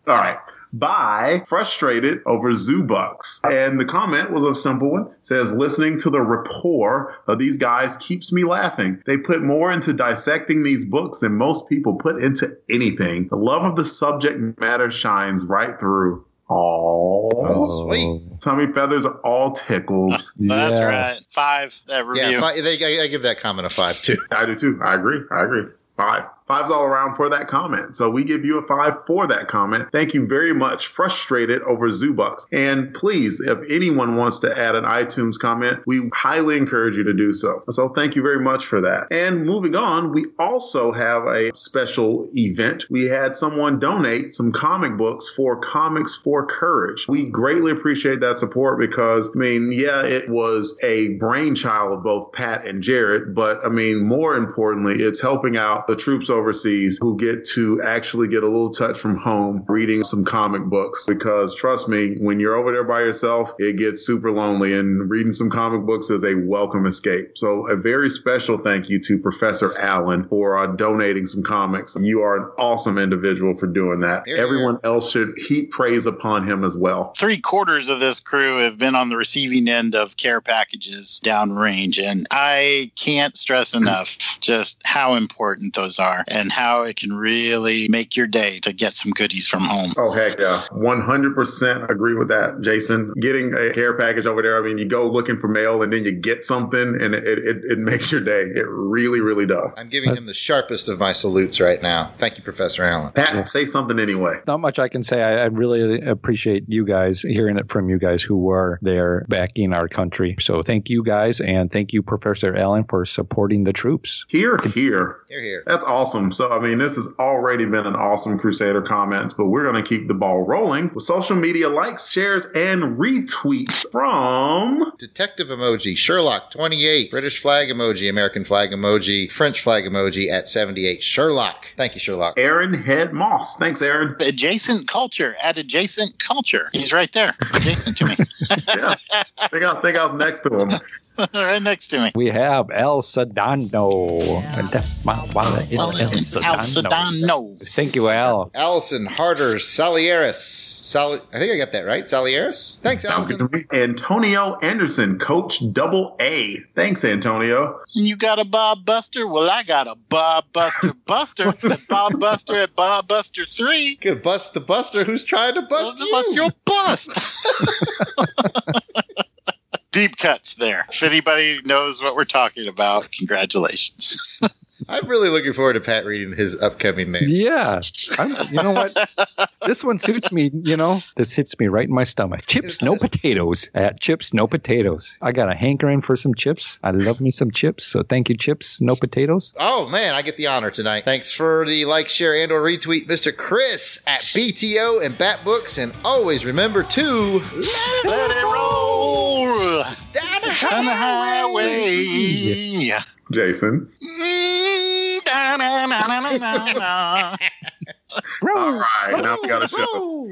All right. By frustrated over zoo bucks. And the comment was a simple one. It says listening to the rapport of these guys keeps me laughing. They put more into dissecting these books than most people put into anything. The love of the subject matter shines right through. Oh, sweet. Tummy feathers are all tickled. *laughs* That's right. Five that review. Yeah, fi- they, I, I give that comment a five too. I do too. I agree. I agree. Five. Fives all around for that comment. So we give you a five for that comment. Thank you very much. Frustrated over Zoobucks. And please, if anyone wants to add an iTunes comment, we highly encourage you to do so. So thank you very much for that. And moving on, we also have a special event. We had someone donate some comic books for Comics for Courage. We greatly appreciate that support because, I mean, yeah, it was a brainchild of both Pat and Jared, but I mean, more importantly, it's helping out the troops overseas who get to actually get a little touch from home reading some comic books. Because trust me, when you're over there by yourself, it gets super lonely, and reading some comic books is a welcome escape. So, a very special thank you to Professor Allen for uh, donating some comics. You are an awesome individual for doing that. Here, here. Everyone else should heap praise upon him as well. Three quarters of this crew have been on the receiving end of care packages downrange, and I can't stress enough just how important those are *laughs* and how it can really make your day to get some goodies from home. Oh, heck yeah. 100% agree with that, Jason. Getting a care package over there, I mean, you go looking for mail and then you get something and it, it, it makes your day. It really, really does. I'm giving him the sharpest of my salutes right now. Thank you, Professor Allen. Pat, say something anyway. Not much I can say. I, I really appreciate you guys hearing it from you guys who were there backing our country. So thank you guys, and thank you, Professor Allen, for supporting the troops. Here, here. Here, here. That's awesome. So, I mean, this has already been an awesome Crusader comments, but we're going to keep the ball rolling with social media likes, shares, and retweets from Detective emoji, Sherlock 28, British flag emoji, American flag emoji, French flag emoji at 78. Sherlock. Thank you, Sherlock. Aaron Head Moss. Thanks, Aaron. Adjacent culture at adjacent culture. He's right there, adjacent to me, *laughs* yeah. Think I, think I was next to him. *laughs* right next to me. We have El Sedano. And that's my wallet is Well, El Sedano. Thank you, Al. Allison Harder Salieris. Sal- I think I got that right. Salieris? Thanks, Allison. Antonio Anderson, Coach Double A. Thanks, Antonio. You got a Bob Buster? Well, I got a Bob Buster *laughs* Buster. It's the Bob Buster at Bob Buster 3. Good bust the buster who's trying to bust you. Bust your *laughs* bust. Deep cuts there. If anybody knows what we're talking about, congratulations. I'm really looking forward to Pat reading his upcoming name. Yeah. I'm, you know what? this one suits me. You know, this hits me right in my stomach. Chips, no potatoes. At Chips, no potatoes. I got a hankering for some chips. I love me some chips. So thank you, Chips, no potatoes. Oh man, I get the honor tonight. Thanks for the like, share, and or retweet, Mr. Chris at BTO and Bat Books, and always remember to Let it roll down the down the highway. Jason. All right, now we got a show.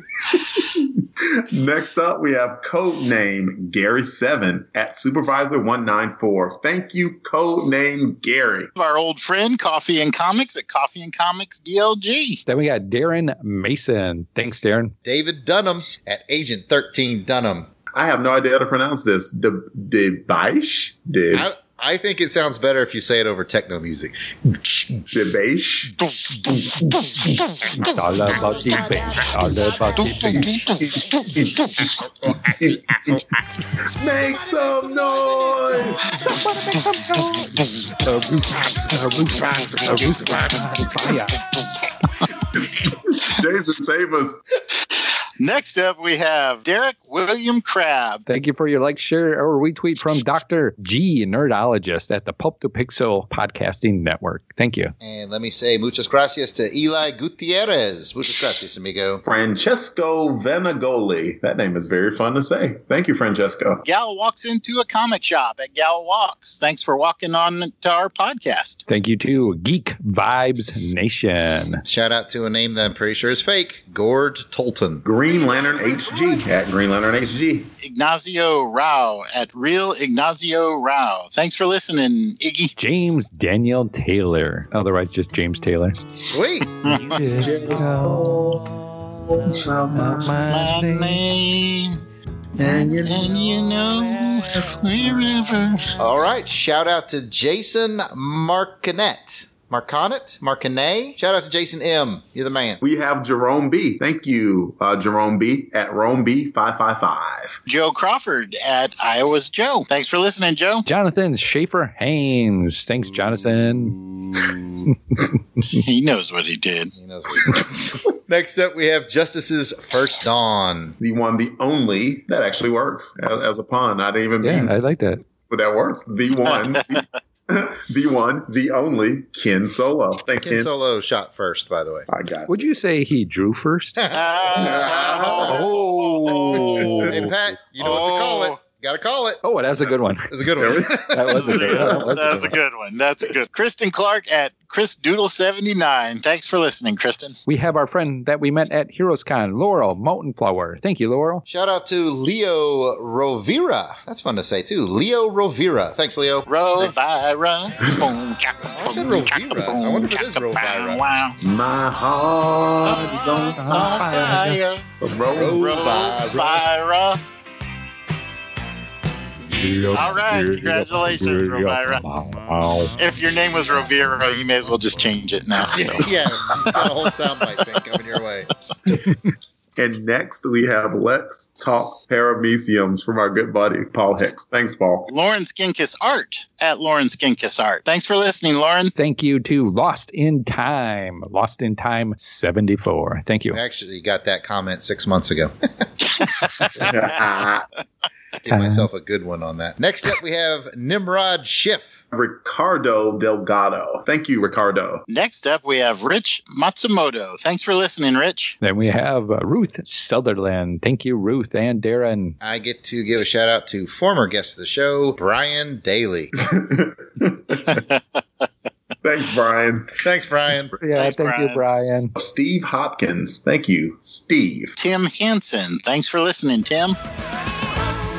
*laughs* Next up, we have code name Gary Seven at Supervisor One Nine Four. Thank you, code name Gary. Our old friend Coffee and Comics at Coffee and Comics DLG. Then we got Darren Mason. Thanks, Darren. David Dunham at Agent 13 Dunham. I have no idea how to pronounce this. De Debaish? De I, I think it sounds better if you say it over techno music. Debaish? All about the bass. All about the bass. Make some noise. Jason, save us. Next up, we have Derek William Crabb. Thank you for your like, share, or retweet from Dr. G, nerdologist at the Pulp to Pixel Podcasting Network. Thank you. And let me say muchas gracias to Eli Gutierrez. Muchas gracias, amigo. Francesco Venagoli. That name is very fun to say. Thank you, Francesco. Gal walks into a comic shop at Gal Walks. Thanks for walking on to our podcast. Thank you to Geek Vibes Nation. Shout out to a name that I'm pretty sure is fake Gord Tolton. Green Green Lantern HG at Green Lantern HG. Ignacio Rao at Real Ignacio Rao. Thanks for listening, Iggy. James Daniel Taylor, otherwise just James Taylor. Sweet. *laughs* My name. And you, know wherever. All right. Shout out to Jason Marcanet. Marcanet? Marcanet? Shout out to Jason M. You're the man. We have Jerome B. Thank you, uh, Jerome B. at Rome B five five five. Joe Crawford at Iowa's Joe. Thanks for listening, Joe. Jonathan Schaefer Haynes. Thanks, Jonathan. *laughs* he knows what he did. He knows what he did. *laughs* Next up, we have Justice's First Dawn. The one, the only that actually works as, as a pun. I didn't even Yeah, mean, I like that. but that works. The one, the, *laughs* *laughs* the one, the only Ken Solo. Thanks, Ken. Ken Solo shot first, by the way. I got. it. Would you say he drew first? Oh. *laughs* *laughs* Hey, Pat, you know what to call it. Got to call it. Oh, that's a good one. It's *laughs* a good one. That was a good one. That's a good one. That's a good. Kristen Clark at Chris Doodle seventy nine. Thanks for listening, Kristen. We have our friend that we met at HeroesCon, Laurel Mountain Flower. Thank you, Laurel. Shout out to Leo Rovira. That's fun to say, too. Leo Rovira. Thanks, Leo. Rovira. I said Rovira. I wonder if it is Rovira. Wow. My heart is on Fire. Rovira. All right, congratulations, Rovira. If your name was Rovira, you may as well just change it now. So. *laughs* yeah, you got a whole soundbite thing coming your way. *laughs* And next we have Let's Talk Parameciums from our good buddy Paul Hicks. Thanks, Paul. Lauren Skinkus Art at Lauren Skinkus Art. Thanks for listening, Lauren. Thank you to Lost in Time. Lost in Time 74. Thank you. I actually got that comment six months ago. *laughs* Uh, Give myself a good one on that. Next up, we have Nimrod Schiff. Ricardo Delgado. Thank you, Ricardo. Next up, we have Rich Matsumoto. Thanks for listening, Rich. Then we have uh, Ruth Sutherland. Thank you, Ruth and Darren. I get to give a shout out to former guest of the show, Brian Daly. *laughs* *laughs* Thanks, Brian. Thanks, Brian. Yeah, Thanks, thank you, Brian. Steve Hopkins. Thank you, Steve. Tim Hansen. Thanks for listening, Tim.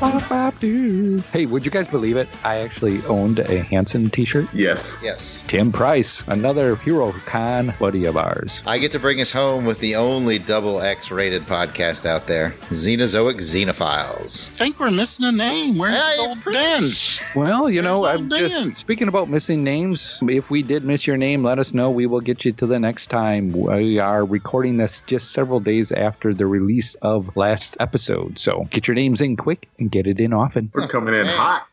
Hey, would you guys believe it? I actually owned a Hanson t-shirt. Yes. Yes. Tim Price, another Hero Con buddy of ours. I get to bring us home with the only double X rated podcast out there, Xenozoic Xenophiles. think we're missing a name. Where's Hey, old Ben? Well, you know, I'm just speaking about missing names. If we did miss your name, let us know. We will get you to the next time. We are recording this just several days after the release of last episode. So get your names in quick and get it in often. We're coming in Hey. hot.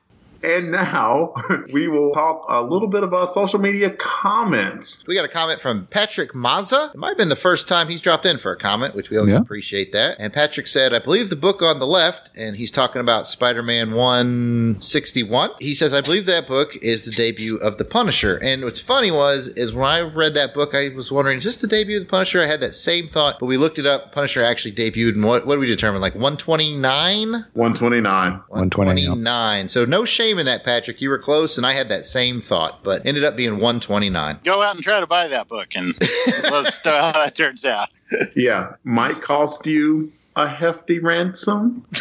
And now *laughs* we will talk a little bit about social media comments. We got a comment from Patrick Mazza. It might have been the first time he's dropped in for a comment, which we always Yeah. appreciate that. And Patrick said, I believe the book on the left, and he's talking about Spider Man 161. He says, I believe that book is the debut of The Punisher. And what's funny was, is when I read that book, I was wondering, is this the debut of The Punisher? I had that same thought, but we looked it up. Punisher actually debuted in what, what did we determine? Like 129? 129. 129. 129. So no shame in that, Patrick. You were close, and I had that same thought, but ended up being 129. Go out and try to buy that book, and *laughs* let's know how that turns out. Yeah. Might cost you a hefty ransom. *laughs*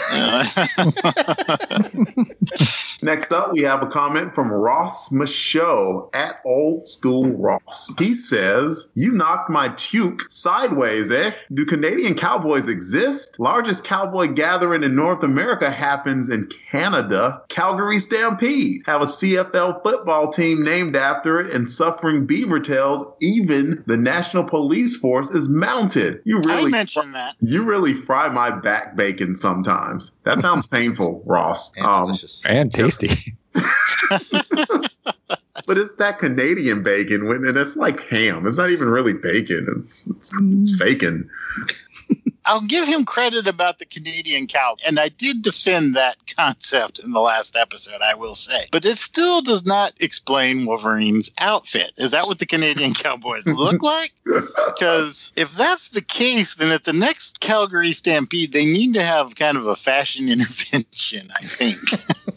Next up, we have a comment from Ross Michaud at Old School Ross. He says, You knocked my tuke sideways, eh? Do Canadian cowboys exist? Largest cowboy gathering in North America happens in Canada. Calgary Stampede. Have a CFL football team named after it and suffering beaver tails. Even the National Police Force is mounted. You I really mentioned that. you really fry my back bacon sometimes. That sounds painful, Ross. And Um, delicious. And tasty. *laughs* but it's that Canadian bacon, when- and it's like ham. It's not even really bacon. It's it's, it's faking. I'll give him credit about the Canadian cow, and I did defend that *laughs* concept in the last episode, I will say. But it still does not explain Wolverine's outfit. Is that what the Canadian *laughs* cowboys look *laughs* like? Because if that's the case, then at the next Calgary Stampede, they need to have kind of a fashion intervention, I think.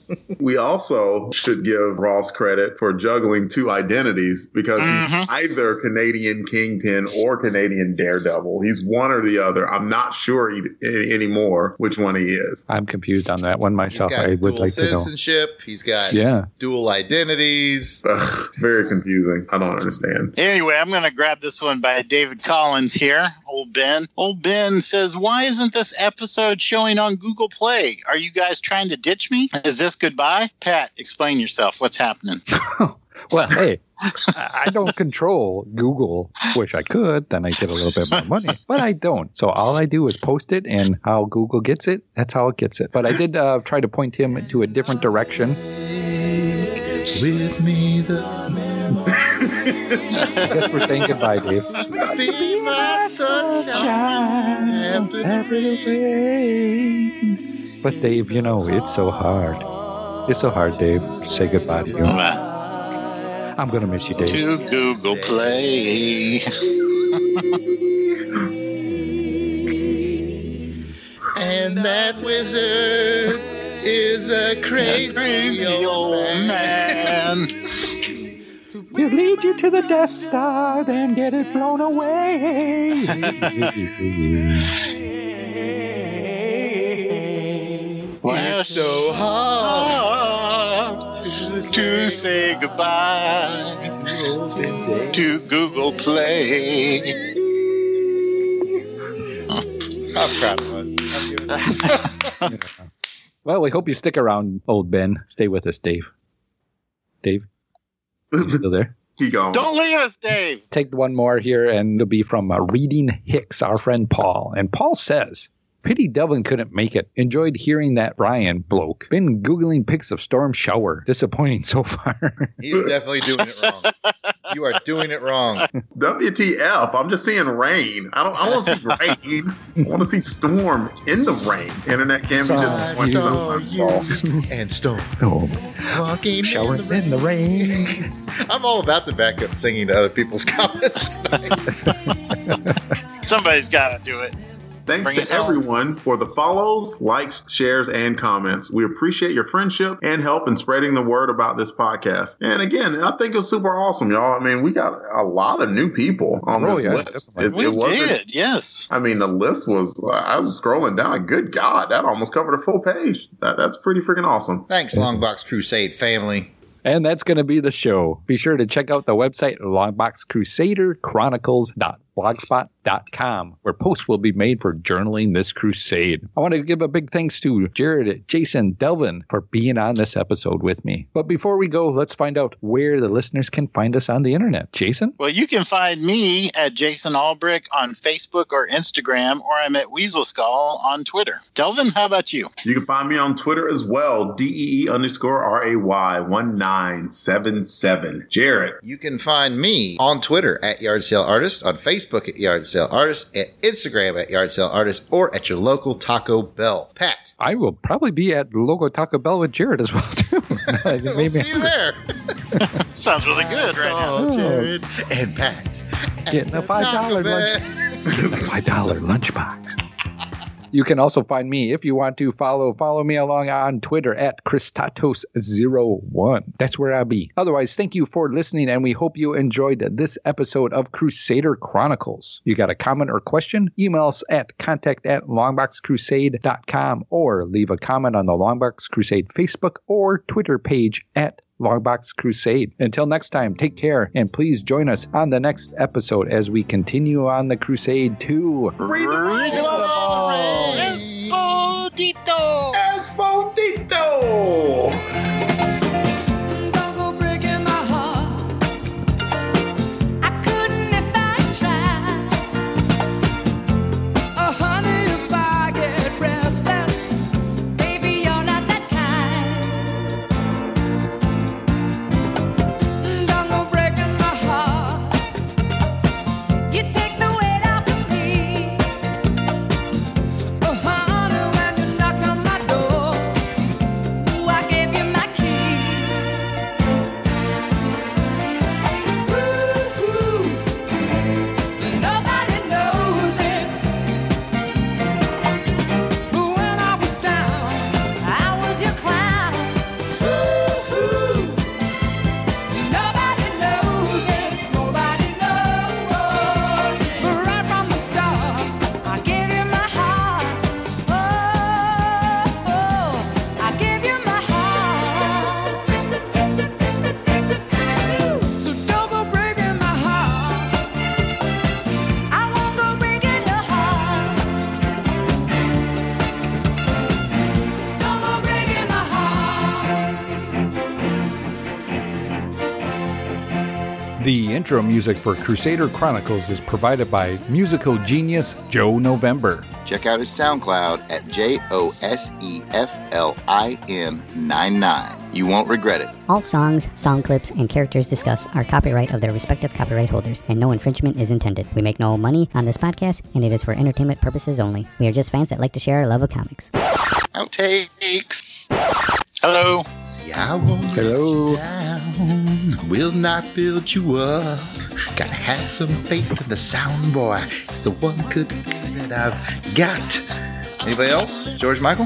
*laughs* We also should give Ross credit for juggling two identities because he's Mhm. either Canadian Kingpin or Canadian Daredevil. He's one or the other. I'm not sure e- a- anymore which one he is. I'm confused on that one He's myself. got I would dual like to know. citizenship. He's got Yeah. dual identities. Ugh, it's very confusing. I don't understand. Anyway, I'm going to grab this one by David Collins here. Old Ben. Old Ben says, Why isn't this episode showing on Google Play? Are you guys trying to ditch me? Is this goodbye? Pat, explain yourself. What's happening? *laughs* Well, hey, I I don't control Google. Wish I could, then I get a little bit more money, but I don't. So all I do is post it, and how Google gets it, that's how it gets it. But I did uh, try to point him to a different direction. With me, the I guess we're saying goodbye, Dave. be my sunshine after the rain. But Dave, you know it's so hard. It's so hard, Dave. to Say goodbye to you. I'm gonna miss you, Dave. To Google Play. And that wizard is a crazy, Crazy old man. We'll lead you to the Death Star, then get it blown away. *laughs* It's so hard to say goodbye to Google Play. I'm proud of us. I'm giving us- well, we hope you stick around, old Ben. Stay with us, Dave. Dave, you still there? *laughs* He gone. Don't leave us, Dave. Take one more here, and it'll be from uh, Reading Hicks, our friend Paul. And Paul says, Pity Delvin couldn't make it. Enjoyed hearing that Brian bloke. Been Googling pics of storm shower. Disappointing so far. *laughs* He's definitely doing it wrong. You are doing it wrong. WTF? I'm just seeing rain. I don't. I want to see *laughs* rain. I want to see storm in the rain. Internet can be I disappointing saw sometimes. you *laughs* and Storm oh, walking shower in the in the rain. I'm all about the backup singing to other people's comments. Somebody's got to do it. Thanks Bring us to home. everyone for the follows, likes, shares, and comments. We appreciate your friendship and help in spreading the word about this podcast. And again, I think it's super awesome, y'all. I mean, we got a lot of new people on Oh, this yeah, list. It, We it wasn't- did, yes. I mean, the list was, I was scrolling down. Good God, that almost covered a full page. That, that's pretty freaking awesome. Thanks, Longbox Crusade family. And that's going to be the show. Be sure to check out the website, longboxcrusaderchronicles.blogspot.com, where posts will be made for journaling this crusade. I want to give a big thanks to Jared, Jason, Delvin for being on this episode with me. But before we go, let's find out where the listeners can find us on the internet. Jason? Well, you can find me at Jason Albrick on Facebook or Instagram, or I'm at Weasel Skull on Twitter. Delvin, how about you? You can find me on Twitter as well, DEE underscore RAY 1977. Jared. You can find me on Twitter at Yard Sale Artist, on Facebook at Yard Sale Artist, at Instagram at Yard Sale Artist, or at your local Taco Bell. Pat, I will probably be at Logo Taco Bell with Jared as well, *laughs* too. *laughs* We'll made see you there. *laughs* Sounds really good right now. Jared and Pat. Getting a $5 Taco lunch. Bell. five dollar lunchbox. You can also find me if you want to follow follow me along on Twitter at Christatos01. That's where I'll be. Otherwise, thank you for listening, and we hope you enjoyed this episode of Crusader Chronicles. You got a comment or question? Email us at contact at longboxcrusade.com or leave a comment on the Longbox Crusade Facebook or Twitter page at Longbox Crusade. Until next time, take care and please join us on the next episode as we continue on the crusade to intro music for Crusader Chronicles is provided by musical genius Joe November. Check out his SoundCloud at J O S E F L I M 99. You won't regret it. All songs, song clips, and characters discussed are copyright of their respective copyright holders, and no infringement is intended. We make no money on this podcast, and it is for entertainment purposes only. We are just fans that like to share our love of comics. Outtakes. Hello. See, I won't Hello. Let you down. Will not build you up. Gotta have some faith in the sound boy. It's the one good thing that I've got. Anybody else? George Michael?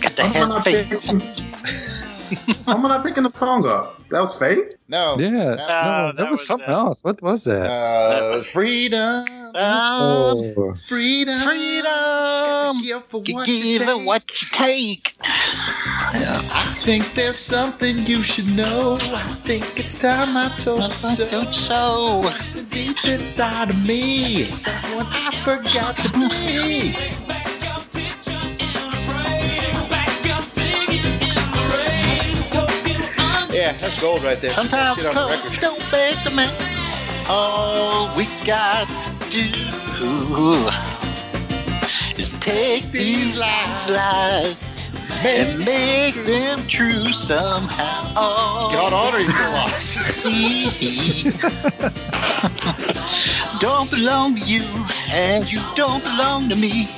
Got the How am I head not face. picking- How am not picking the song up? That was Faith? No. Yeah, no, No, that, that was was, something uh, else. What was that? Uh, freedom. Um, oh, Freedom. freedom. Give for G- what you Give it take. what you take. I think there's something you should know. I think it's time I told you so. Don't so. Deep inside of me, is someone I forgot to be. Yeah, that's gold right there. Sometimes Shit the don't beg the man. All we got to do is take these lies, lies and make them true somehow. God honor you for loss. *laughs* see don't belong to you, and you don't belong to me.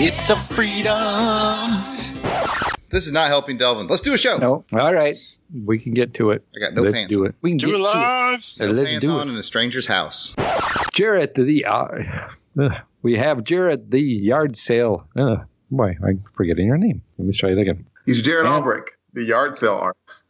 It's a freedom. This is not helping Delvin. Let's do a show. no. All right, we can get to it. I got no Let's pants do it. We can Do get it to live. it. No Let's pants do on it. in a stranger's house. Jared the uh, uh, *sighs* we have Jared the yard sale. Uh, boy, I'm forgetting your name. Let me try it again. He's Jared Man. The yard sale artist.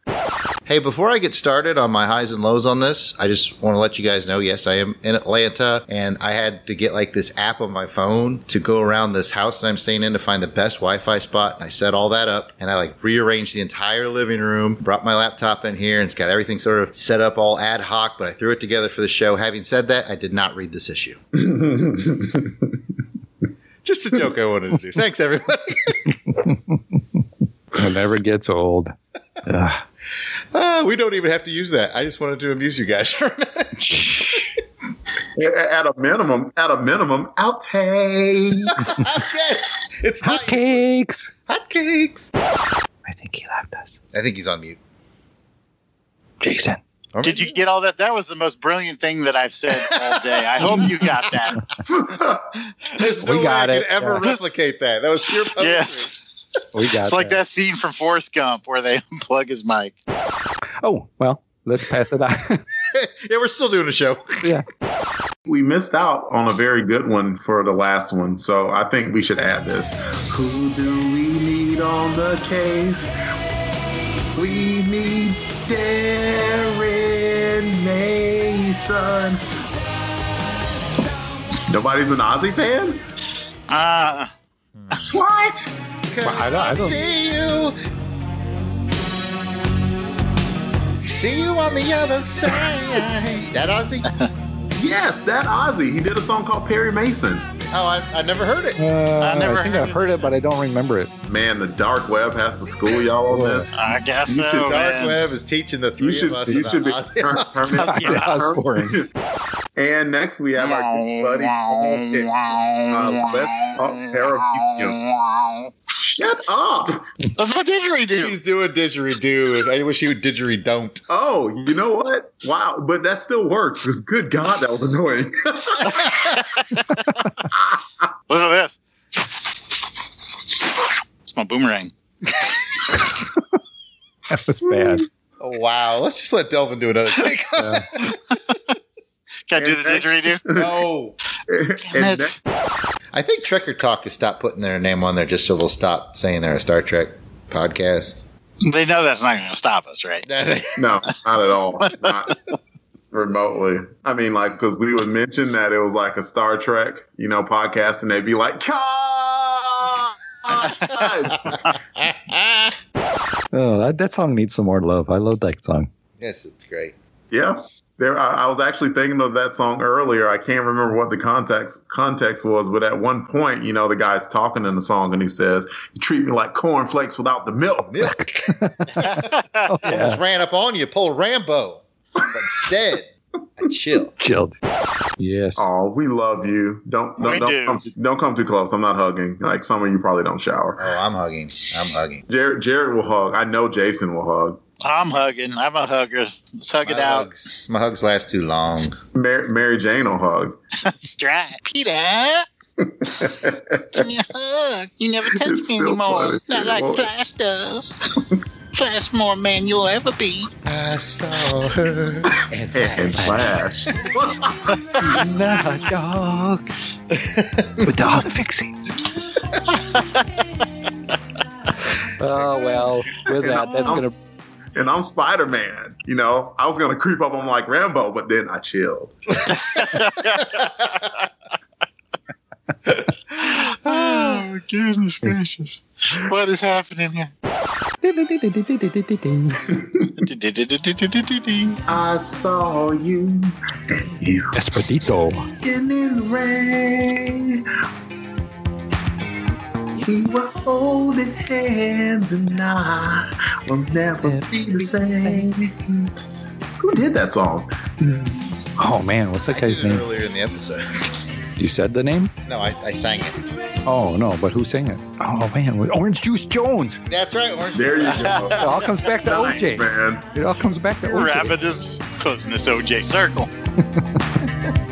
Hey, before I get started on my highs and lows on this, I just want to let you guys know yes, I am in Atlanta and I had to get like this app on my phone to go around this house that I'm staying in to find the best Wi Fi spot. And I set all that up and I like rearranged the entire living room, brought my laptop in here, and it's got everything sort of set up all ad hoc, but I threw it together for the show. Having said that, I did not read this issue. *laughs* Just a joke I wanted to do. Thanks, everybody. *laughs* It never gets old. Ugh. Ah, we don't even have to use that. I just wanted to amuse you guys for a minute. *laughs* At a minimum, at a minimum, outtakes. *laughs* yes, it's not Hotcakes. hotcakes. I think he left us. I think he's on mute. Jason. Did you get all that? That was the most brilliant thing that I've said all day. I hope you got that. *laughs* There's no We way got I it. could ever Yeah. replicate that. That was pure poetry. Yes. We got It's like that. that scene from Forrest Gump where they *laughs* unplug his mic. Oh, well, let's pass it on. *laughs* yeah, we're still doing a show. yeah. we missed out on a very good one for the last one, so I think we should add this. Who do we need on the case? We need Darren Mason. Nobody's an Aussie fan? Uh, What? I don't, I don't, See you. See you on the other side. *laughs* That Aussie? Yes, that Ozzy. He did a song called Perry Mason. Oh, I, I never heard it. uh, I never I think heard I've heard it, but I don't remember it. Man, the dark web has to school y'all on this. I guess You so. should Dark man. Web is teaching the three You should, of us you about should be Ozzy turn, turn it- Ozzy Osbourne. And next we have our good buddy Paul Pitt, uh, West Park Paravisium. Shut up! That's what didgeridoo. He's doing didgeridoo. I wish he would didgeridoo. Oh, you know what? Wow, but that still works. Because good God, that was annoying. *laughs* Listen to this. It's my boomerang. *laughs* That was bad. Oh, wow. Let's just let Delvin do another take. *laughs* Can I do the didgeridoo? no. Damn And it. I think Trekker Talk has stopped putting their name on there just so they'll stop saying they're a Star Trek podcast. They know that's not going to stop us, right? *laughs* no, not at all. Not remotely. I mean, like, because we would mention that it was like a Star Trek, you know, podcast, and they'd be like, "God!" *laughs* Oh, that, that song needs some more love. I love that song. yes, it's great. Yeah. There, I, I was actually thinking of that song earlier. I can't remember what the context context was, but at one point, you know, the guy's talking in the song and he says, "You treat me like cornflakes without the milk." Milk. Oh, Almost ran up on you, pulled Rambo. But instead, I chill. Chilled. Yes. Oh, we love you. Don't don't We don't do. come, don't come too close. I'm not hugging. Like some of you probably don't shower. Oh, I'm hugging. I'm hugging. Jared Jared will hug. I know Jason will hug. I'm hugging. I'm a hugger. Let's hug My it out. hugs, my hugs last too long. Mary, Mary Jane will hug. *laughs* That's right. Peter, give me a hug. You never touch It's me anymore. funny. Not like Well- Flash does. *laughs* Flash more man you'll ever be. I saw her and *laughs* And Flash. the dog. With all the fixings. oh well, with that, that's gonna. And I'm Spider Man. You know, I was gonna creep up on like Rambo, but then I chilled. *laughs* Oh, goodness gracious. What is happening here? *laughs* I saw you and you Espadito. in the rain. We were holding hands, and I will never be the same. Who did that song? Oh man, what's that I guy's did it name? earlier in the episode. You said the name? No, I, I sang it. Oh no, but who sang it? Oh man, Orange Juice Jones. That's right, Orange. There you go. *laughs* It go. all comes back to nice, OJ. man. It all comes back to OJ. Rabbit is closing this OJ circle. *laughs*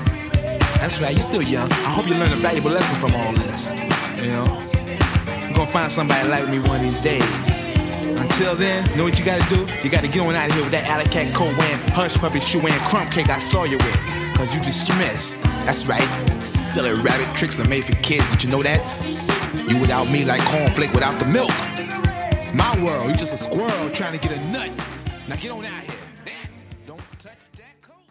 That's right, you're still young. I hope you learn a valuable lesson from all this. You know? You're gonna find somebody like me one of these days. Until then, know what you gotta do? You gotta get on out of here with that alley cat coat wearing, hush puppy shoe wearing, crumb cake I saw you with. Cause you dismissed. That's right. Silly rabbit tricks are made for kids. Did you know that? You without me like cornflake without the milk. It's my world. You just a squirrel trying to get a nut. Now get on out here.